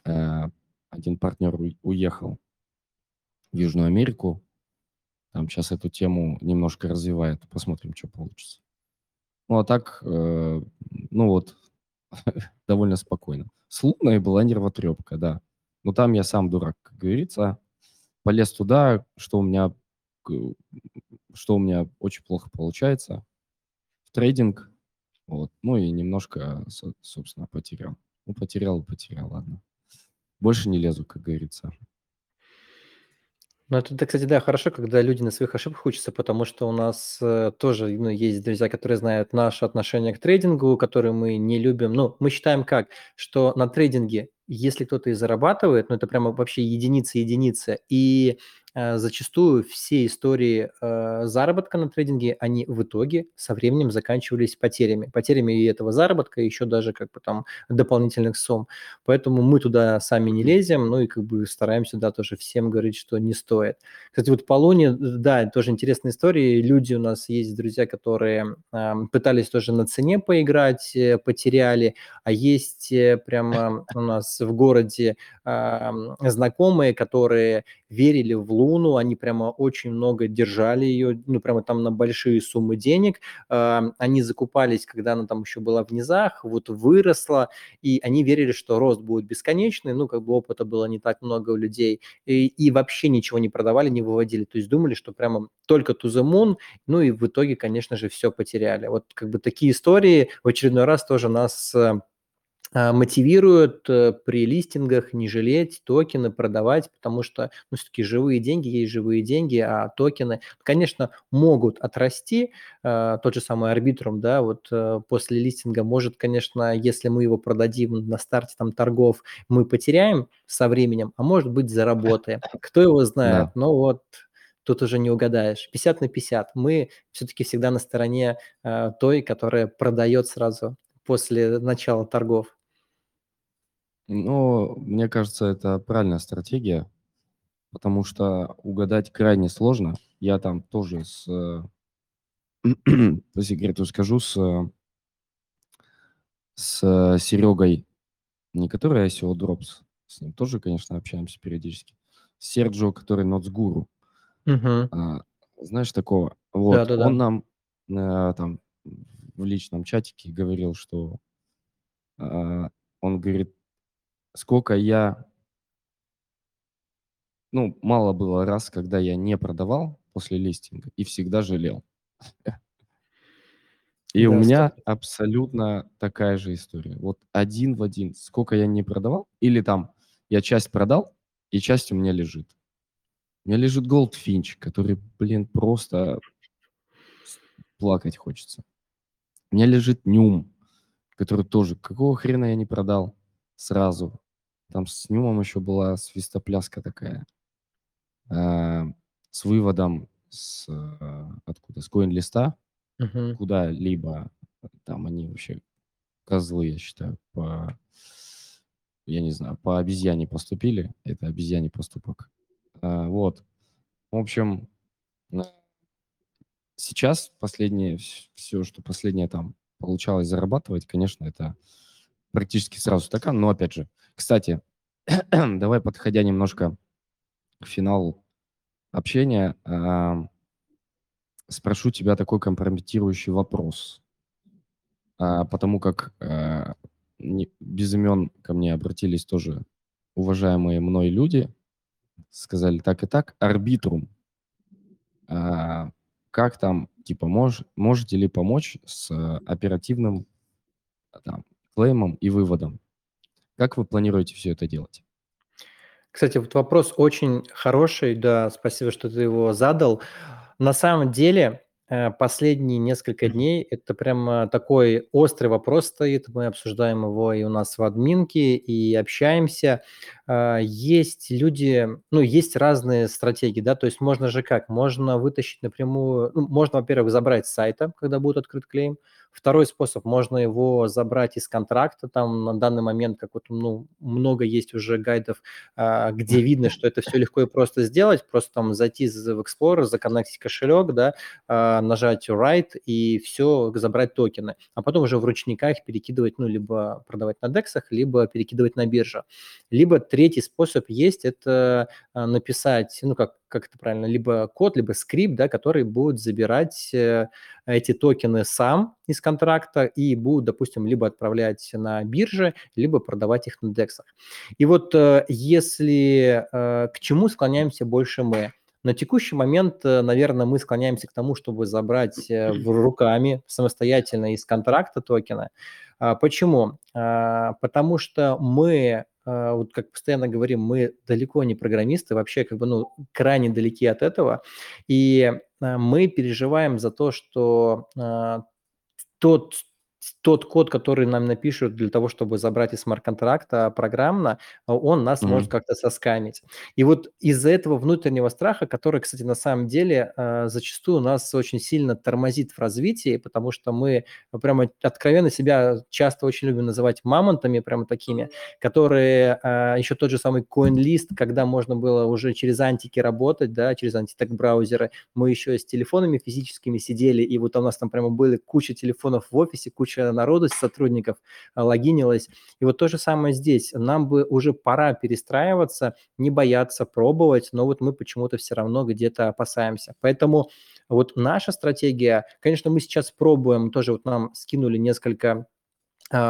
э, один партнер уехал в Южную Америку. Там сейчас эту тему немножко развивает. Посмотрим, что получится. Ну, а так, э, ну вот, довольно спокойно. С Луной была нервотрепка, да. Но там я сам дурак, как говорится. Полез туда, что у меня, что у меня очень плохо получается. В трейдинг вот. Ну и немножко, собственно, потерял. Ну, потерял потерял, ладно. Больше не лезу, как говорится. Ну, это, кстати, да, хорошо, когда люди на своих ошибках учатся, потому что у нас э, тоже ну, есть друзья, которые знают наше отношение к трейдингу, которые мы не любим. Ну, мы считаем как, что на трейдинге, если кто-то и зарабатывает, ну, это прямо вообще единица-единица, и Э, зачастую все истории э, заработка на трейдинге, они в итоге со временем заканчивались потерями. Потерями и этого заработка, и еще даже как бы там дополнительных сумм. Поэтому мы туда сами не лезем, ну и как бы стараемся, да, тоже всем говорить, что не стоит. Кстати, вот по Луне, да, тоже интересная история. Люди у нас есть друзья, которые э, пытались тоже на цене поиграть, э, потеряли, а есть э, прямо у нас в городе э, знакомые, которые верили в Луну, они прямо очень много держали ее, ну, прямо там на большие суммы денег. А, они закупались, когда она там еще была в низах, вот выросла, и они верили, что рост будет бесконечный, ну, как бы опыта было не так много у людей, и, и вообще ничего не продавали, не выводили, то есть думали, что прямо только to the ну, и в итоге, конечно же, все потеряли. Вот как бы такие истории в очередной раз тоже нас э, мотивируют э, при листингах не жалеть токены, продавать, потому что, ну, все-таки живые деньги есть живые деньги, а токены, конечно, могут отрасти. А, тот же самый арбитрум, да, вот э, после листинга может, конечно, если мы его продадим на старте там торгов, мы потеряем со временем, а может быть заработаем. Кто его знает, но вот тут уже не угадаешь. 50 на 50. Мы все-таки всегда на стороне э, той, которая продает сразу после начала торгов. Ну, мне кажется, это правильная стратегия, потому что угадать крайне сложно. Я там тоже с, по секрету скажу, с, с Серегой, не который ICO Drops, с ним тоже, конечно, общаемся периодически, Серджио, который Ноцгуру. Мгм. А, знаешь такого? Вот, Да-да-да. он нам э, там в личном чатике говорил, что а, он говорит, сколько я... Ну, мало было раз, когда я не продавал после листинга и всегда жалел. И у Да, меня 100 абсолютно такая же история. Вот один в один. Сколько я не продавал, или там я часть продал, и часть у меня лежит. У меня лежит Goldfinch, который, блин, просто плакать хочется. У меня лежит Нюм, который тоже, какого хрена я не продал сразу. Там с Нюмом еще была свистопляска такая. а, с выводом с, э, откуда? С коин-листа Мгм. куда-либо. Там они вообще козлы, я считаю, по, я не знаю, по обезьяне поступили. Это обезьяне поступок. Вот. В общем, сейчас последнее, все, что последнее там получалось зарабатывать, конечно, это практически сразу стакан. Но опять же, кстати, давай подходя немножко к финалу общения, спрошу тебя такой компрометирующий вопрос. А, потому как не- без имен ко мне обратились тоже уважаемые мной люди, сказали так и так, арбитрум. А, как там, типа, мож, можете ли помочь с а, оперативным там, клеймом и выводом? Как вы планируете все это делать? Кстати, вот вопрос очень хороший, да, спасибо, что ты его задал. На самом деле, э, последние несколько дней это прямо такой острый вопрос стоит. Мы обсуждаем его и у нас в админке, и общаемся. А, Есть люди, ну, есть разные стратегии, да, то есть можно же как? Можно вытащить напрямую, ну, можно, во-первых, забрать с сайта, когда будет открыт клейм. Второй способ, можно его забрать из контракта, там на данный момент, как вот, ну, много есть уже гайдов, а, где видно, что это все легко и просто сделать, просто там зайти в Explorer, законнектить кошелек, да, а, нажать Write и все, забрать токены, а потом уже в ручниках перекидывать, ну, либо продавать на дексах, либо перекидывать на биржу. Либо третий способ есть, это а, написать, ну, как, как это правильно, либо код, либо скрипт, да, который будет забирать э, эти токены сам из контракта и будут, допустим, либо отправлять на бирже, либо продавать их на дексах. И вот э, если э, к чему склоняемся больше мы? На текущий момент, наверное, мы склоняемся к тому, чтобы забрать руками самостоятельно из контракта токены. А, Почему? А, Потому что мы, вот как постоянно говорим, мы далеко не программисты, вообще как бы ну крайне далеки от этого, и а, мы переживаем за то, что а, тот тот код, который нам напишут для того, чтобы забрать из смарт-контракта программно, он нас может Мгм. как-то соскамить. И вот из-за этого внутреннего страха, который, кстати, на самом деле а, зачастую нас очень сильно тормозит в развитии, потому что мы прямо откровенно себя часто очень любим называть мамонтами, прямо такими, которые а, еще тот же самый CoinList, когда можно было уже через антики работать, да, через антитек браузеры, мы еще с телефонами физическими сидели, и вот у нас там прямо были куча телефонов в офисе, куча народу, сотрудников а, логинилась. И вот то же самое здесь. Нам бы уже пора перестраиваться, не бояться пробовать, но вот мы почему-то все равно где-то опасаемся. Поэтому вот наша стратегия, конечно, мы сейчас пробуем, тоже вот нам скинули несколько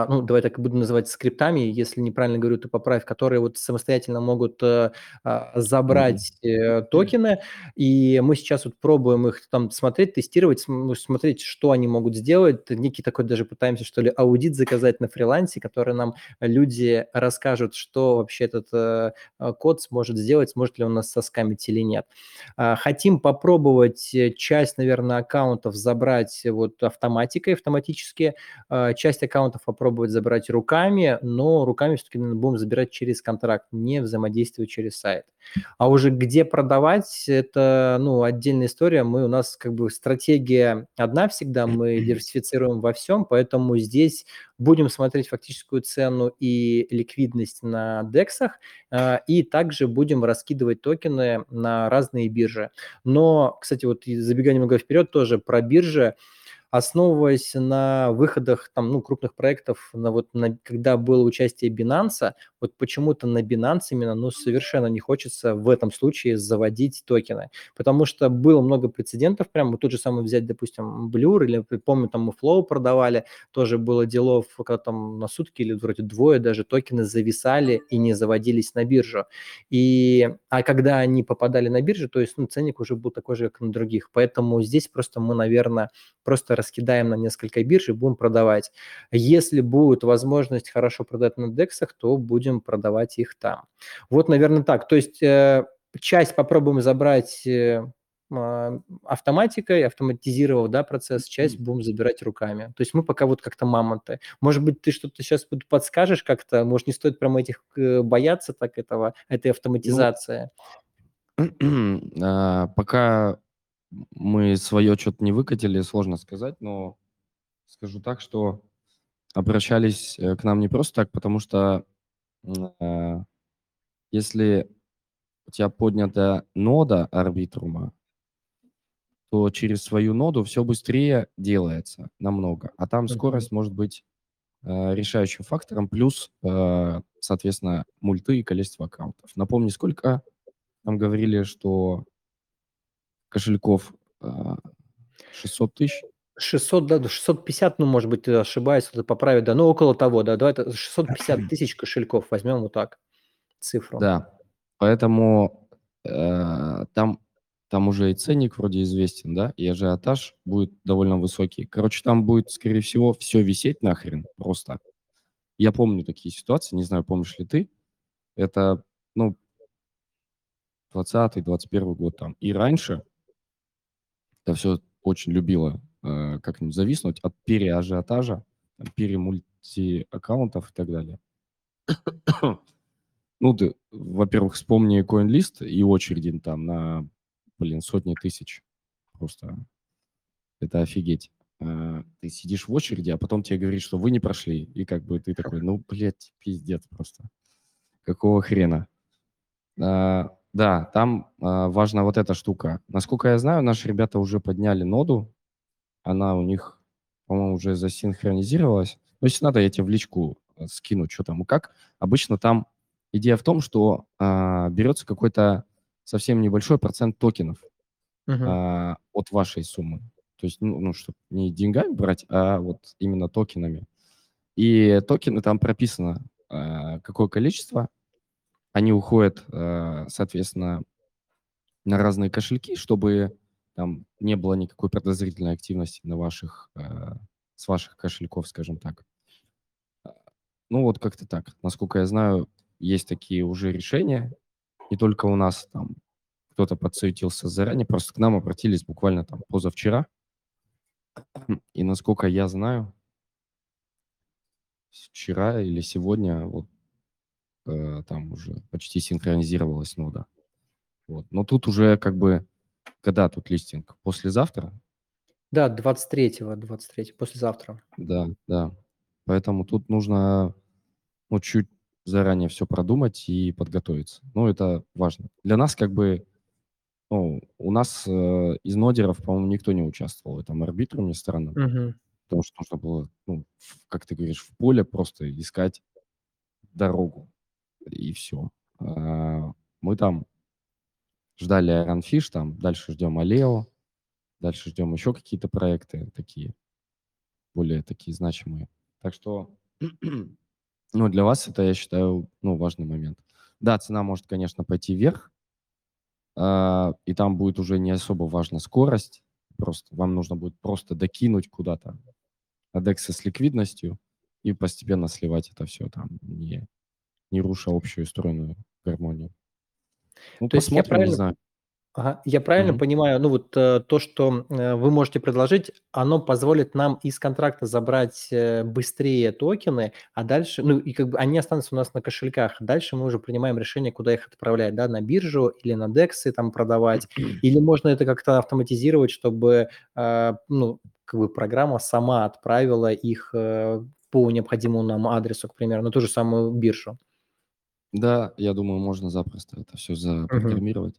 ну, давай так и буду называть скриптами, если неправильно говорю, ты поправь, которые вот самостоятельно могут э, а, забрать э, токены, и мы сейчас вот пробуем их там смотреть, тестировать, ну, смотреть, что они могут сделать. Некий такой даже пытаемся, что ли, аудит заказать на фрилансе, который нам люди расскажут, что вообще этот э, э, код сможет сделать, сможет ли он нас соскамить или нет. А, Хотим попробовать часть, наверное, аккаунтов забрать вот автоматикой, автоматически, а, часть аккаунтов попробовать забрать руками, но руками все-таки будем забирать через контракт, не взаимодействуя через сайт. А уже где продавать, это ну, отдельная история. Мы, у нас как бы стратегия одна всегда, мы диверсифицируем во всем, поэтому здесь будем смотреть фактическую цену и ликвидность на дексах, а, и также будем раскидывать токены на разные биржи. Но, кстати, вот забегая немного вперед, тоже про биржи, основываясь на выходах там, ну, крупных проектов, на вот на, когда было участие Binance, вот почему-то на Binance именно, ну, совершенно не хочется в этом случае заводить токены, потому что было много прецедентов, прямо вот тот же самый взять, допустим, Blur, или, помню, там мы Flow продавали, тоже было делов, когда там на сутки или вроде двое даже токены зависали и не заводились на биржу. И, а когда они попадали на биржу, то есть, ну, ценник уже был такой же, как на других. Поэтому здесь просто мы, наверное, просто раскидаем на несколько бирж и будем продавать. Если будет возможность хорошо продать на дексах, то будем продавать их там. Вот, наверное, так. То есть э, часть попробуем забрать э, а, автоматикой, автоматизировав да, процесс, часть будем забирать руками. То есть мы пока вот как-то мамонты. Может быть, ты что-то сейчас подскажешь как-то? Может, не стоит прямо этих э, бояться так этого, этой Ну, автоматизации? а, пока мы свое что-то не выкатили, сложно сказать, но скажу так, что обращались э, к нам не просто так, потому что а, если у тебя поднята нода арбитрума, то через свою ноду все быстрее делается намного, а там скорость может быть э, решающим фактором, плюс, э, соответственно, мульты и количество аккаунтов. Напомни, сколько нам говорили, что кошельков э, 600 тысяч? 600, да, 650, ну, может быть, ты ошибаюсь, кто-то поправит, да, ну, около того, да, давай это 650 тысяч кошельков возьмем вот так, цифру. Да, поэтому э, там, там уже и ценник вроде известен, да, и ажиотаж будет довольно высокий. Короче, там будет, скорее всего, все висеть нахрен просто. Я помню такие ситуации, не знаю, помнишь ли ты. Это, ну, 20-21 год там. И раньше это все очень любило э, как-нибудь зависнуть от переажиотажа, перемульти-аккаунтов и так далее. ну, ты, во-первых, вспомни CoinList и очереди там на, блин, сотни тысяч. Просто это офигеть. Э, ты сидишь в очереди, а потом тебе говорят, что вы не прошли. И как бы ты такой, ну, блядь, пиздец просто. Какого хрена? А, да, там а, важна вот эта штука. Насколько я знаю, наши ребята уже подняли ноду. Она у них, по-моему, уже засинхронизировалась. Но если надо, я тебе в личку э, скину, что там и как. Обычно там идея в том, что а, берется какой-то совсем небольшой процент токенов Мгм. а, от вашей суммы. То есть, ну, ну чтобы не деньгами брать, а вот именно токенами. И токены там прописано, а, какое количество. Они уходят, а, соответственно, на разные кошельки, чтобы там не было никакой подозрительной активности на ваших, а, с ваших кошельков, скажем так. А, Ну вот как-то так. Насколько я знаю, есть такие уже решения. Не только у нас там кто-то подсуетился заранее, просто к нам обратились буквально там позавчера. И насколько я знаю, вчера или сегодня вот э, там уже почти синхронизировалась нода. Вот. Но тут уже как бы, когда тут листинг? Послезавтра? Да, 23-го, 23 послезавтра. Да, да. Поэтому тут нужно ну, чуть заранее все продумать и подготовиться. Ну, это важно. Для нас как бы, ну, у нас э, из нодеров, по-моему, никто не участвовал в этом арбитруме странном, Мгм. потому что нужно было, ну, в- как ты говоришь, в поле просто искать дорогу, и все. мы там ждали Ironfish, там дальше ждем Алео, дальше ждем еще какие-то проекты такие, более такие значимые. Так что, ну, для вас это, я считаю, ну, важный момент. Да, цена может, конечно, пойти вверх, а, и там будет уже не особо важна скорость, просто вам нужно будет просто докинуть куда-то адексы с ликвидностью и постепенно сливать это все там, не, не руша общую стройную гармонию. Ну, То есть я не правильно знаю. Ага, я правильно Мгм. понимаю, ну вот э, то, что э, вы можете предложить, оно позволит нам из контракта забрать э, быстрее токены, а дальше, ну и как бы они останутся у нас на кошельках. Дальше мы уже принимаем решение, куда их отправлять, да, на биржу или на дексы там продавать. Или можно это как-то автоматизировать, чтобы, э, ну, как бы программа сама отправила их э, по необходимому нам адресу, к примеру, на ту же самую биржу. Да, я думаю, можно запросто это все запрограммировать.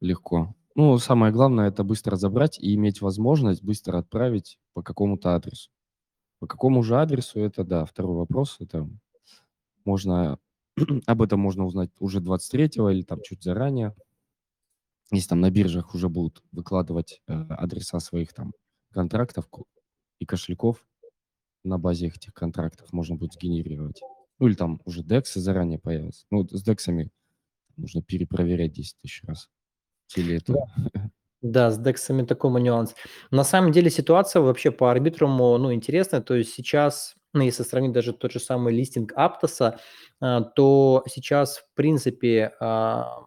Легко. Ну, самое главное- это быстро забрать и иметь возможность быстро отправить по какому-то адресу. По какому же адресу- это, да, второй вопрос. Это можно об этом можно узнать уже 23 или там чуть заранее. Если там на биржах уже будут выкладывать, э, адреса своих там контрактов и кошельков, на базе этих контрактов можно будет сгенерировать. Ну, или там уже дексы заранее появятся. Ну, вот с дексами нужно перепроверять 10 тысяч раз. Или это Да. Да, с дексами такой нюанс. На самом деле ситуация вообще по арбитруму, ну, интересная. То есть сейчас, ну, если сравнить даже тот же самый листинг Аптоса, то сейчас, в принципе, а,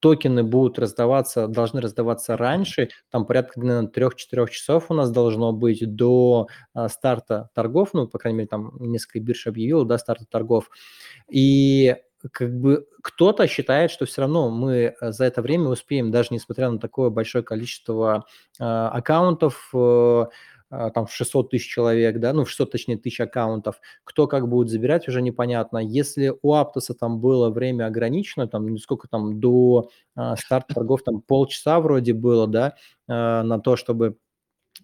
токены будут раздаваться, должны раздаваться раньше, там порядка, наверное, 3-4 часов у нас должно быть до а, старта торгов, ну, по крайней мере, там несколько бирж объявило, да, старта торгов. И как бы кто-то считает, что все равно мы э, за это время успеем, даже несмотря на такое большое количество э, аккаунтов, э, там в 600 тысяч человек, да, ну, в 600, точнее, тысяч аккаунтов, кто как будет забирать, уже непонятно. Если у Аптоса там было время ограничено, там, ну, сколько там, до а, старта торгов, там, полчаса вроде было, да, а, на то, чтобы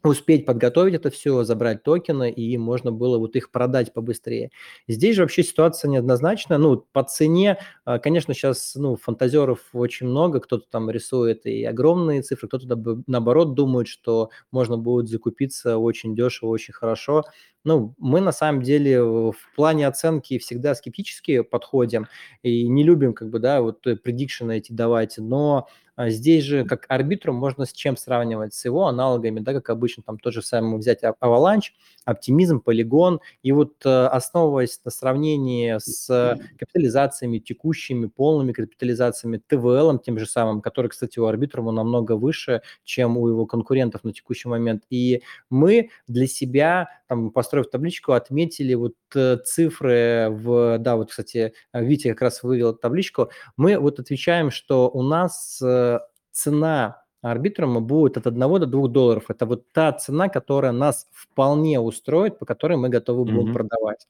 успеть подготовить это все, забрать токены, и можно было вот их продать побыстрее. Здесь же вообще ситуация неоднозначная. Ну, по цене, а, конечно, сейчас, ну, фантазеров очень много, кто-то там рисует и огромные цифры, кто-то, наоборот, думает, что можно будет закупиться очень дешево, очень хорошо. Ну, мы на самом деле в плане оценки всегда скептически подходим и не любим, как бы, да, вот предикшены эти давать, но здесь же как арбитру можно с чем сравнивать? С его аналогами, да, как обычно, там тот же самый взять Avalanche, оптимизм, полигон, и вот э, основываясь на сравнении с капитализациями текущими, полными капитализациями, ТВЛ тем же самым, который, кстати, у арбитрума намного выше, чем у его конкурентов на текущий момент, и мы для себя, там, построив табличку, отметили вот э, цифры в, да, вот, кстати, Витя как раз вывел табличку, мы вот отвечаем, что у нас э, цена арбитрума будет от 1 до 2 долларов. Это вот та цена, которая нас вполне устроит, по которой мы готовы будем mm-hmm. продавать.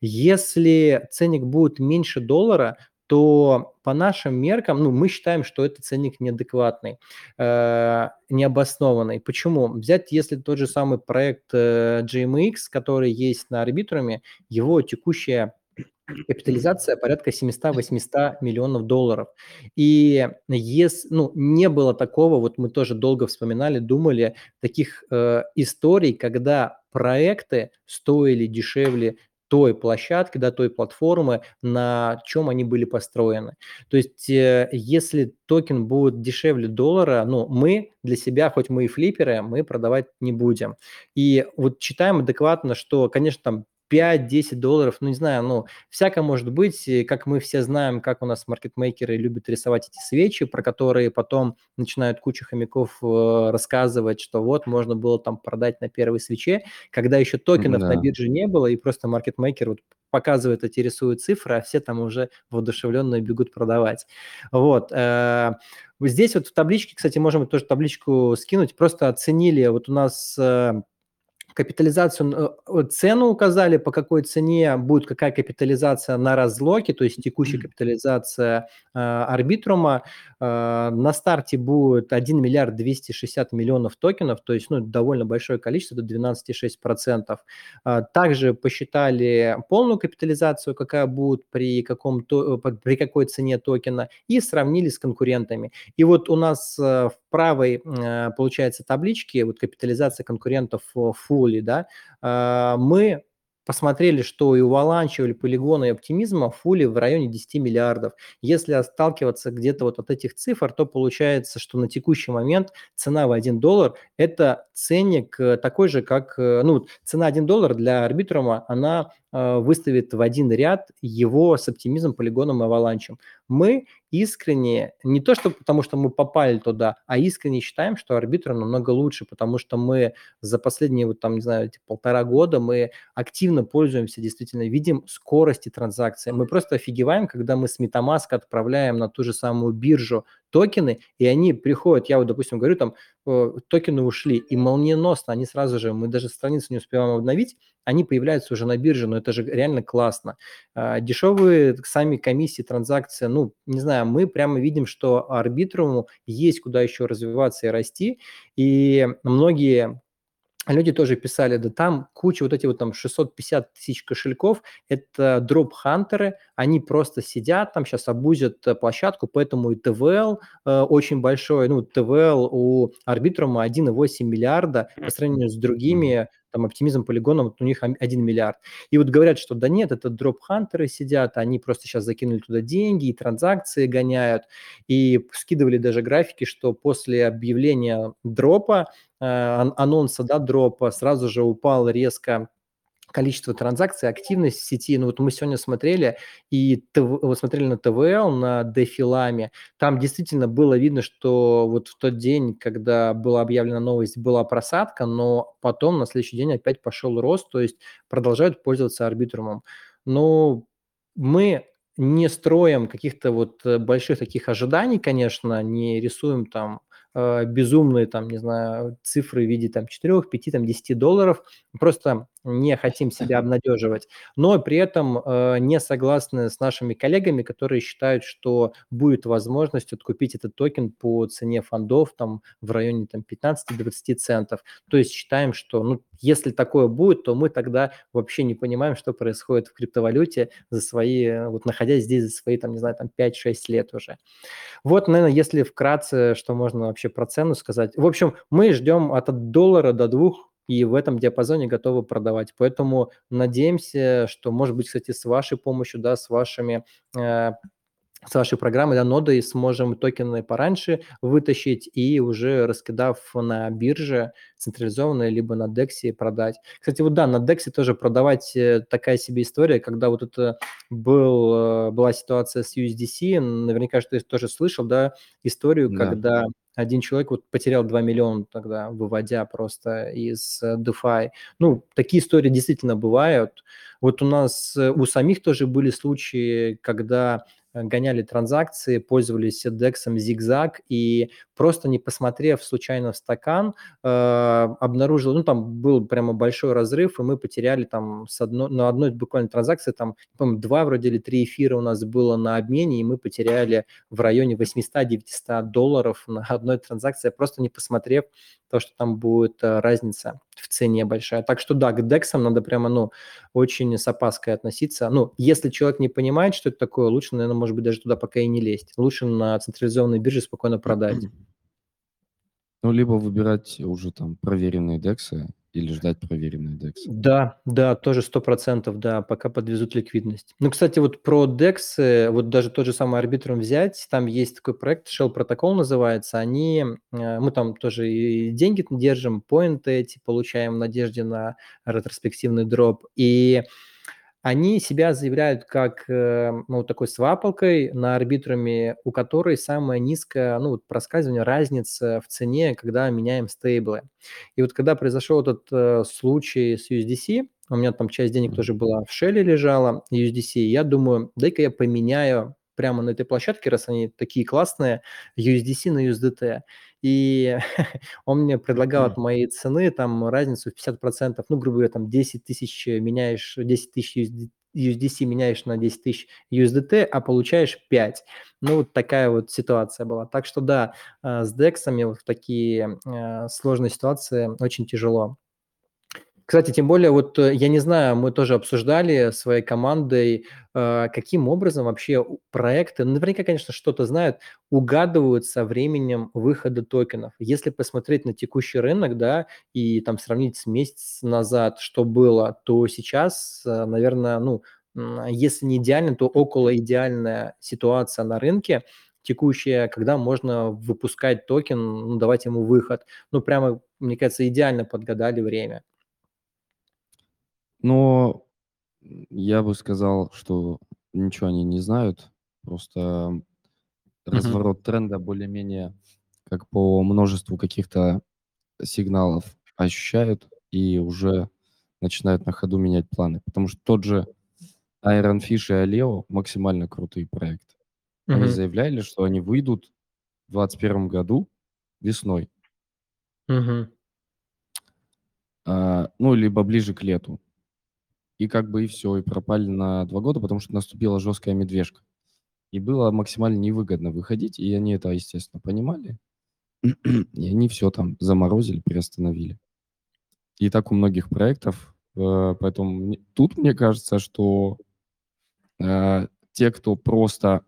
Если ценник будет меньше доллара, то по нашим меркам, ну, мы считаем, что это ценник неадекватный, э, необоснованный. Почему? Взять, если тот же самый проект э, GMX, который есть на арбитруме, его текущая капитализация порядка 700-800 миллионов долларов. И если, ну, не было такого, вот мы тоже долго вспоминали, думали, таких э, историй, когда проекты стоили дешевле той площадки, да, той платформы, на чем они были построены. То есть, э, если токен будет дешевле доллара, ну, мы для себя, хоть мы и флиперы, мы продавать не будем. И вот читаем адекватно, что, конечно, там 5-10 долларов, ну, не знаю, ну, всякое может быть, как мы все знаем, как у нас маркетмейкеры любят рисовать эти свечи, про которые потом начинают куча хомяков э, рассказывать, что вот можно было там продать на первой свече, когда еще токенов да. на бирже не было, и просто маркетмейкер вот показывает эти, рисует цифры, а все там уже воодушевленно бегут продавать. Вот. Э, здесь вот в табличке, кстати, можем тоже табличку скинуть, просто оценили, вот у нас э, капитализацию, э, цену указали, по какой цене будет какая капитализация на разлоке, то есть текущая капитализация э, арбитрума. Э, на старте будет 1 миллиард 260 миллионов токенов, то есть ну, довольно большое количество, это 12,6%. Э, также посчитали полную капитализацию, какая будет при, каком то, э, при какой цене токена, и сравнили с конкурентами. И вот у нас э, в правой, э, получается, табличке, вот капитализация конкурентов фули, да, а, мы посмотрели, что и у Валанча, или Полигона, и Оптимизма фули в районе 10 миллиардов. Если отталкиваться где-то вот от этих цифр, то получается, что на текущий момент цена в 1 доллар – это ценник э, такой же, как, э, ну, цена 1 доллар для арбитрума, она э, выставит в один ряд его с оптимизмом, полигоном и аваланчем. Мы искренне, не то что потому, что мы попали туда, а искренне считаем, что арбитр намного лучше, потому что мы за последние, вот там, не знаю, полтора года мы активно пользуемся, действительно видим скорости транзакции. Мы просто офигеваем, когда мы с MetaMask отправляем на ту же самую биржу токены, и они приходят, я вот, допустим, говорю, там, э, токены ушли, и молниеносно они сразу же, мы даже страницу не успеваем обновить, они появляются уже на бирже, но это же реально классно. А, дешевые сами комиссии, транзакции, ну, не знаю, мы прямо видим, что арбитруму есть куда еще развиваться и расти, и многие люди тоже писали, да там куча вот эти вот там 650 тысяч кошельков, это дроп-хантеры, они просто сидят там, сейчас обузят э, площадку, поэтому и ТВЛ э, очень большой, ну, ТВЛ у Arbitrum 1,8 миллиарда по сравнению с другими там оптимизм полигоном, у них 1 миллиард. И вот говорят, что да нет, это дроп-хантеры сидят, они просто сейчас закинули туда деньги и транзакции гоняют, и скидывали даже графики, что после объявления дропа, э, анонса, да, дропа, сразу же упал резко количество транзакций, активность в сети. Ну вот мы сегодня смотрели и вот смотрели на ТВЛ, на дефиламе. Там действительно было видно, что вот в тот день, когда была объявлена новость, была просадка, но потом на следующий день опять пошел рост, то есть продолжают пользоваться арбитрумом. Но мы не строим каких-то вот э, больших таких ожиданий, конечно, не рисуем там э, безумные, там, не знаю, цифры в виде там 4, 5, там 10 долларов, просто не хотим себя обнадеживать, но при этом э, не согласны с нашими коллегами, которые считают, что будет возможность откупить этот токен по цене фондов там в районе там 15-20 центов. То есть считаем, что ну, если такое будет, то мы тогда вообще не понимаем, что происходит в криптовалюте за свои, вот находясь здесь за свои, там, не знаю, там 5-6 лет уже. Вот, наверное, если вкратце, что можно вообще про цену сказать. В общем, мы ждем от доллара до двух и в этом диапазоне готовы продавать. Поэтому надеемся, что, может быть, кстати, с вашей помощью, да, с вашими э, с вашей программой, да, нодой сможем токены пораньше вытащить и уже раскидав на бирже централизованно, либо на DEX продать. Кстати, вот да, на DEX тоже продавать э, такая себе история, когда вот это был, э, была ситуация с USDC, наверняка, что ты тоже слышал, да, историю, да. когда один человек вот потерял 2 миллиона тогда, выводя просто из э, DeFi. Ну, такие истории действительно бывают. Вот у нас, у самих тоже были случаи, когда гоняли транзакции, пользовались DEX Zigzag и просто не посмотрев случайно в стакан, э, обнаружил, ну там был прямо большой разрыв, и мы потеряли там с одно, на одной буквально транзакции, там, по два вроде или три эфира у нас было на обмене, и мы потеряли в районе 800-900 долларов на одной транзакции, просто не посмотрев то, что там будет э, разница в цене большая. Так что да, к DEX надо прямо, ну, очень с опаской относиться. Ну, если человек не понимает, что это такое, лучше, наверное, может быть, даже туда пока и не лезть. Лучше на централизованной бирже спокойно продать. Ну, либо выбирать уже там проверенные дексы или ждать проверенные DEX? Да, да, тоже сто процентов, да, пока подвезут ликвидность. Ну, кстати, вот про DEX, вот даже тот же самый арбитром взять, там есть такой проект, Shell Protocol называется, они, э, мы там тоже и деньги держим, поинты эти получаем в надежде на ретроспективный дроп, и они себя заявляют как э, ну, такой свапалкой на арбитруме, у которой самая низкая, ну, вот проскальзывание, разница в цене, когда меняем стейблы. И вот когда произошел этот э, случай с USDC, у меня там часть денег тоже была в шеле лежала, USDC, я думаю, дай-ка я поменяю прямо на этой площадке, раз они такие классные, USDC на USDT. И он мне предлагал от моей цены там разницу в 50%, ну, грубо говоря, там 10 тысяч меняешь, 10 тысяч USDC меняешь на 10 тысяч USDT, а получаешь 5. Ну, вот такая вот ситуация была. Так что да, э, с DEX вот в такие э, сложные ситуации очень тяжело. Кстати, тем более, вот э, я не знаю, мы тоже обсуждали своей командой, э, каким образом вообще проекты, ну, наверняка, конечно, что-то знают, угадывают со временем выхода токенов. Если посмотреть на текущий рынок, да, и там сравнить с месяц назад, что было, то сейчас, э, наверное, ну, если не идеально, то около идеальная ситуация на рынке текущая, когда можно выпускать токен, ну, давать ему выход. Ну, прямо, мне кажется, идеально подгадали время. Но я бы сказал, что ничего они не знают. Просто Мгм. разворот тренда более-менее как по множеству каких-то сигналов ощущают и уже начинают на ходу менять планы. Потому что тот же Iron Fish и Aleo максимально крутые проекты. Они заявляли, что они выйдут в 2021 году весной. Мгм. А, ну, либо ближе к лету. И как бы и все, и пропали на два года, потому что наступила жесткая медвежка. И было максимально невыгодно выходить, и они это, естественно, понимали. И они все там заморозили, приостановили. И так у многих проектов. Э, поэтому тут мне кажется, что э, те, кто просто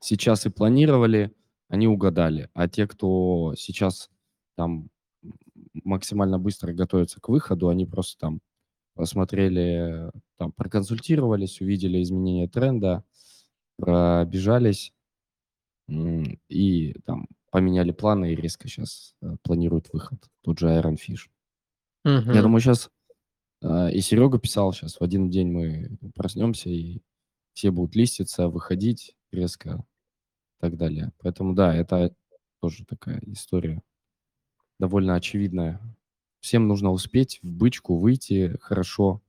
сейчас и планировали, они угадали. А те, кто сейчас там максимально быстро готовятся к выходу, они просто там посмотрели, там проконсультировались, увидели изменение тренда, пробежались и там поменяли планы и резко сейчас э, планируют выход. Тот же Iron Fish. Я думаю, сейчас э, и Серега писал, сейчас в один день мы проснемся, и все будут листиться, выходить резко и так далее. Поэтому да, это тоже такая история довольно очевидная. Всем нужно успеть в бычку выйти хорошо.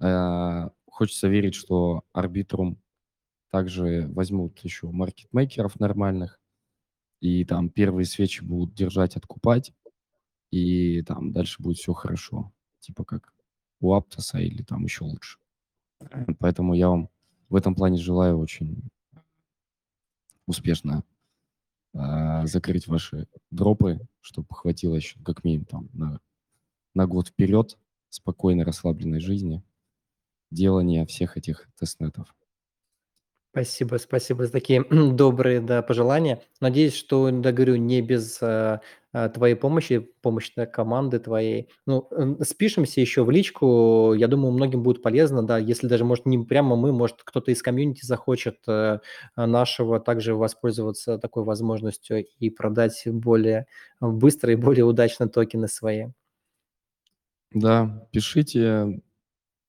Э, хочется верить, что арбитрум также возьмут еще маркетмейкеров нормальных, и там первые свечи будут держать, откупать, и там дальше будет все хорошо. Типа как у Аптоса или там еще лучше. Поэтому я вам в этом плане желаю очень успешно э, закрыть ваши дропы, чтобы хватило еще как минимум там на, на год вперед спокойной, расслабленной жизни, делания всех этих тестнетов. Спасибо, спасибо за такие добрые, да, пожелания. Надеюсь, что, да, говорю, не без а, твоей помощи, помощи команды твоей. Ну, спишемся еще в личку. Я думаю, многим будет полезно, да, если даже, может, не прямо мы, может, кто-то из комьюнити захочет э, нашего также воспользоваться такой возможностью и продать более быстро и более удачно токены свои. Да, пишите.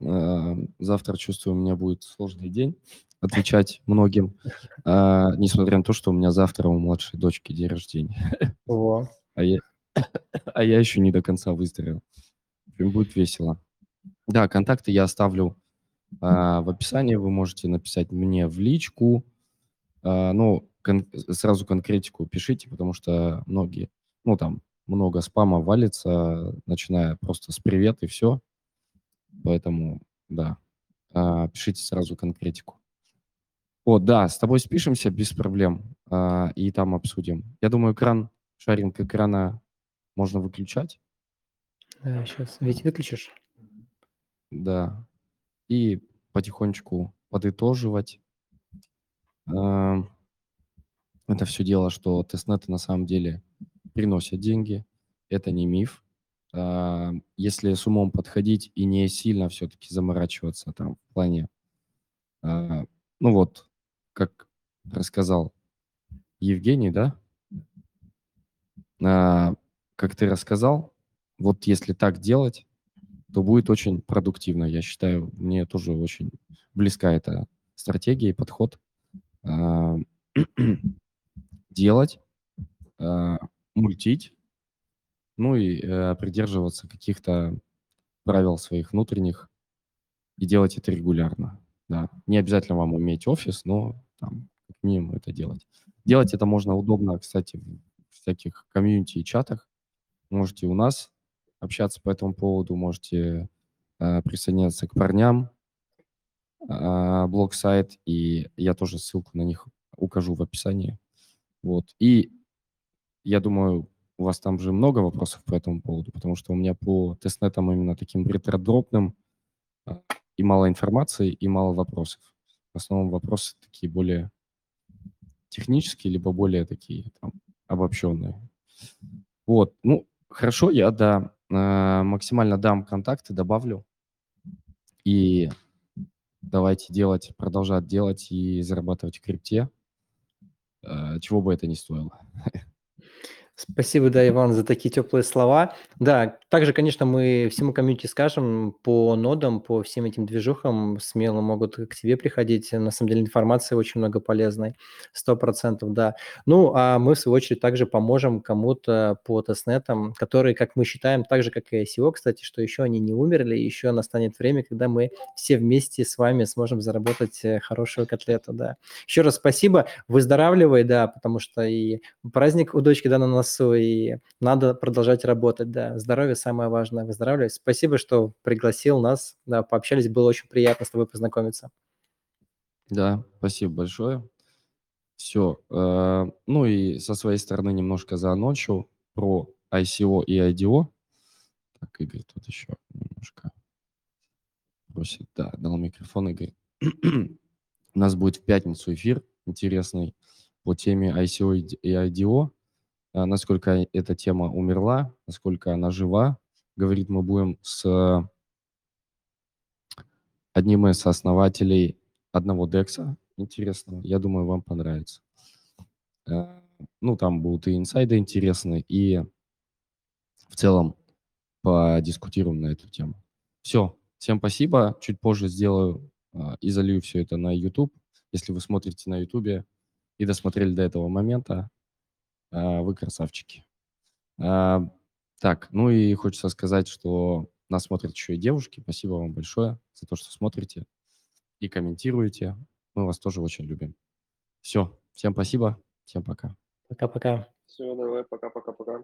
А, завтра, чувствую, у меня будет сложный день отвечать многим, а, несмотря на то, что у меня завтра у младшей дочки день рождения. О. А я, а я еще не до конца выздоровел. Будет весело. Да, контакты я оставлю а, в описании. Вы можете написать мне в личку. Ну, кон- сразу конкретику пишите, потому что многие, ну, там много спама валится, начиная просто с привет и все. Поэтому, да, пишите сразу конкретику. О, да, с тобой спишемся без проблем а, и там обсудим. Я думаю, экран, шаринг экрана можно выключать. Да, сейчас. Ведь выключишь? Да. И потихонечку подытоживать. А, это все дело, что тестнеты на самом деле приносят деньги. Это не миф. А, если с умом подходить и не сильно все-таки заморачиваться там в плане, а, ну вот, как рассказал Евгений, да? А, как ты рассказал, вот если так делать, то будет очень продуктивно. Я считаю, мне тоже очень близка эта стратегия и подход. А, делать, а, мультить, ну и а, придерживаться каких-то правил своих внутренних и делать это регулярно. Да, не обязательно вам уметь офис, но там, как минимум это делать. Делать это можно удобно, кстати, в всяких комьюнити и чатах. Можете у нас общаться по этому поводу, можете э, присоединяться к парням, э, блог-сайт, и я тоже ссылку на них укажу в описании. Вот. И я думаю, у вас там же много вопросов по этому поводу, потому что у меня по тестнетам именно таким ретродропным э, и мало информации, и мало вопросов. В основном вопросы такие более технические, либо более такие там, обобщенные. Вот, ну, хорошо, я, да, э, максимально дам контакты, добавлю. И давайте делать, продолжать делать и зарабатывать в крипте, э, чего бы это ни стоило. Спасибо, да, Иван, за такие теплые слова. Да, также, конечно, мы всему комьюнити скажем по нодам, по всем этим движухам смело могут к тебе приходить. На самом деле информации очень много полезной, сто процентов, да. Ну, а мы, в свою очередь, также поможем кому-то по тестнетам, которые, как мы считаем, так же, как и ICO, кстати, что еще они не умерли, еще настанет время, когда мы все вместе с вами сможем заработать э, хорошую котлету, да. Еще раз спасибо, выздоравливай, да, потому что и праздник у дочки, да, на нас носу, и надо продолжать работать, да. Здоровье самое важное, выздоравливай. Спасибо, что пригласил нас, да, пообщались, было очень приятно с тобой познакомиться. Да, спасибо большое. Все. Э, ну и со своей стороны немножко заанончу про ICO и IDO. Так, Игорь тут еще немножко просит. Да, дал микрофон, Игорь. У нас будет в пятницу эфир интересный по теме ICO и IDO. А, насколько эта тема умерла, насколько она жива. Говорит, мы будем с одним из основателей одного DEX интересного. Я думаю, вам понравится. Э, ну, там будут и инсайды интересные, и в целом подискутируем на эту тему. Все, всем спасибо. Чуть позже сделаю а, и залью все это на YouTube. Если вы смотрите на YouTube и досмотрели до этого момента, вы красавчики. А, так, ну и хочется сказать, что нас смотрят еще и девушки. Спасибо вам большое за то, что смотрите и комментируете. Мы вас тоже очень любим. Все, всем спасибо, всем пока. Пока-пока. Все, давай, пока-пока-пока.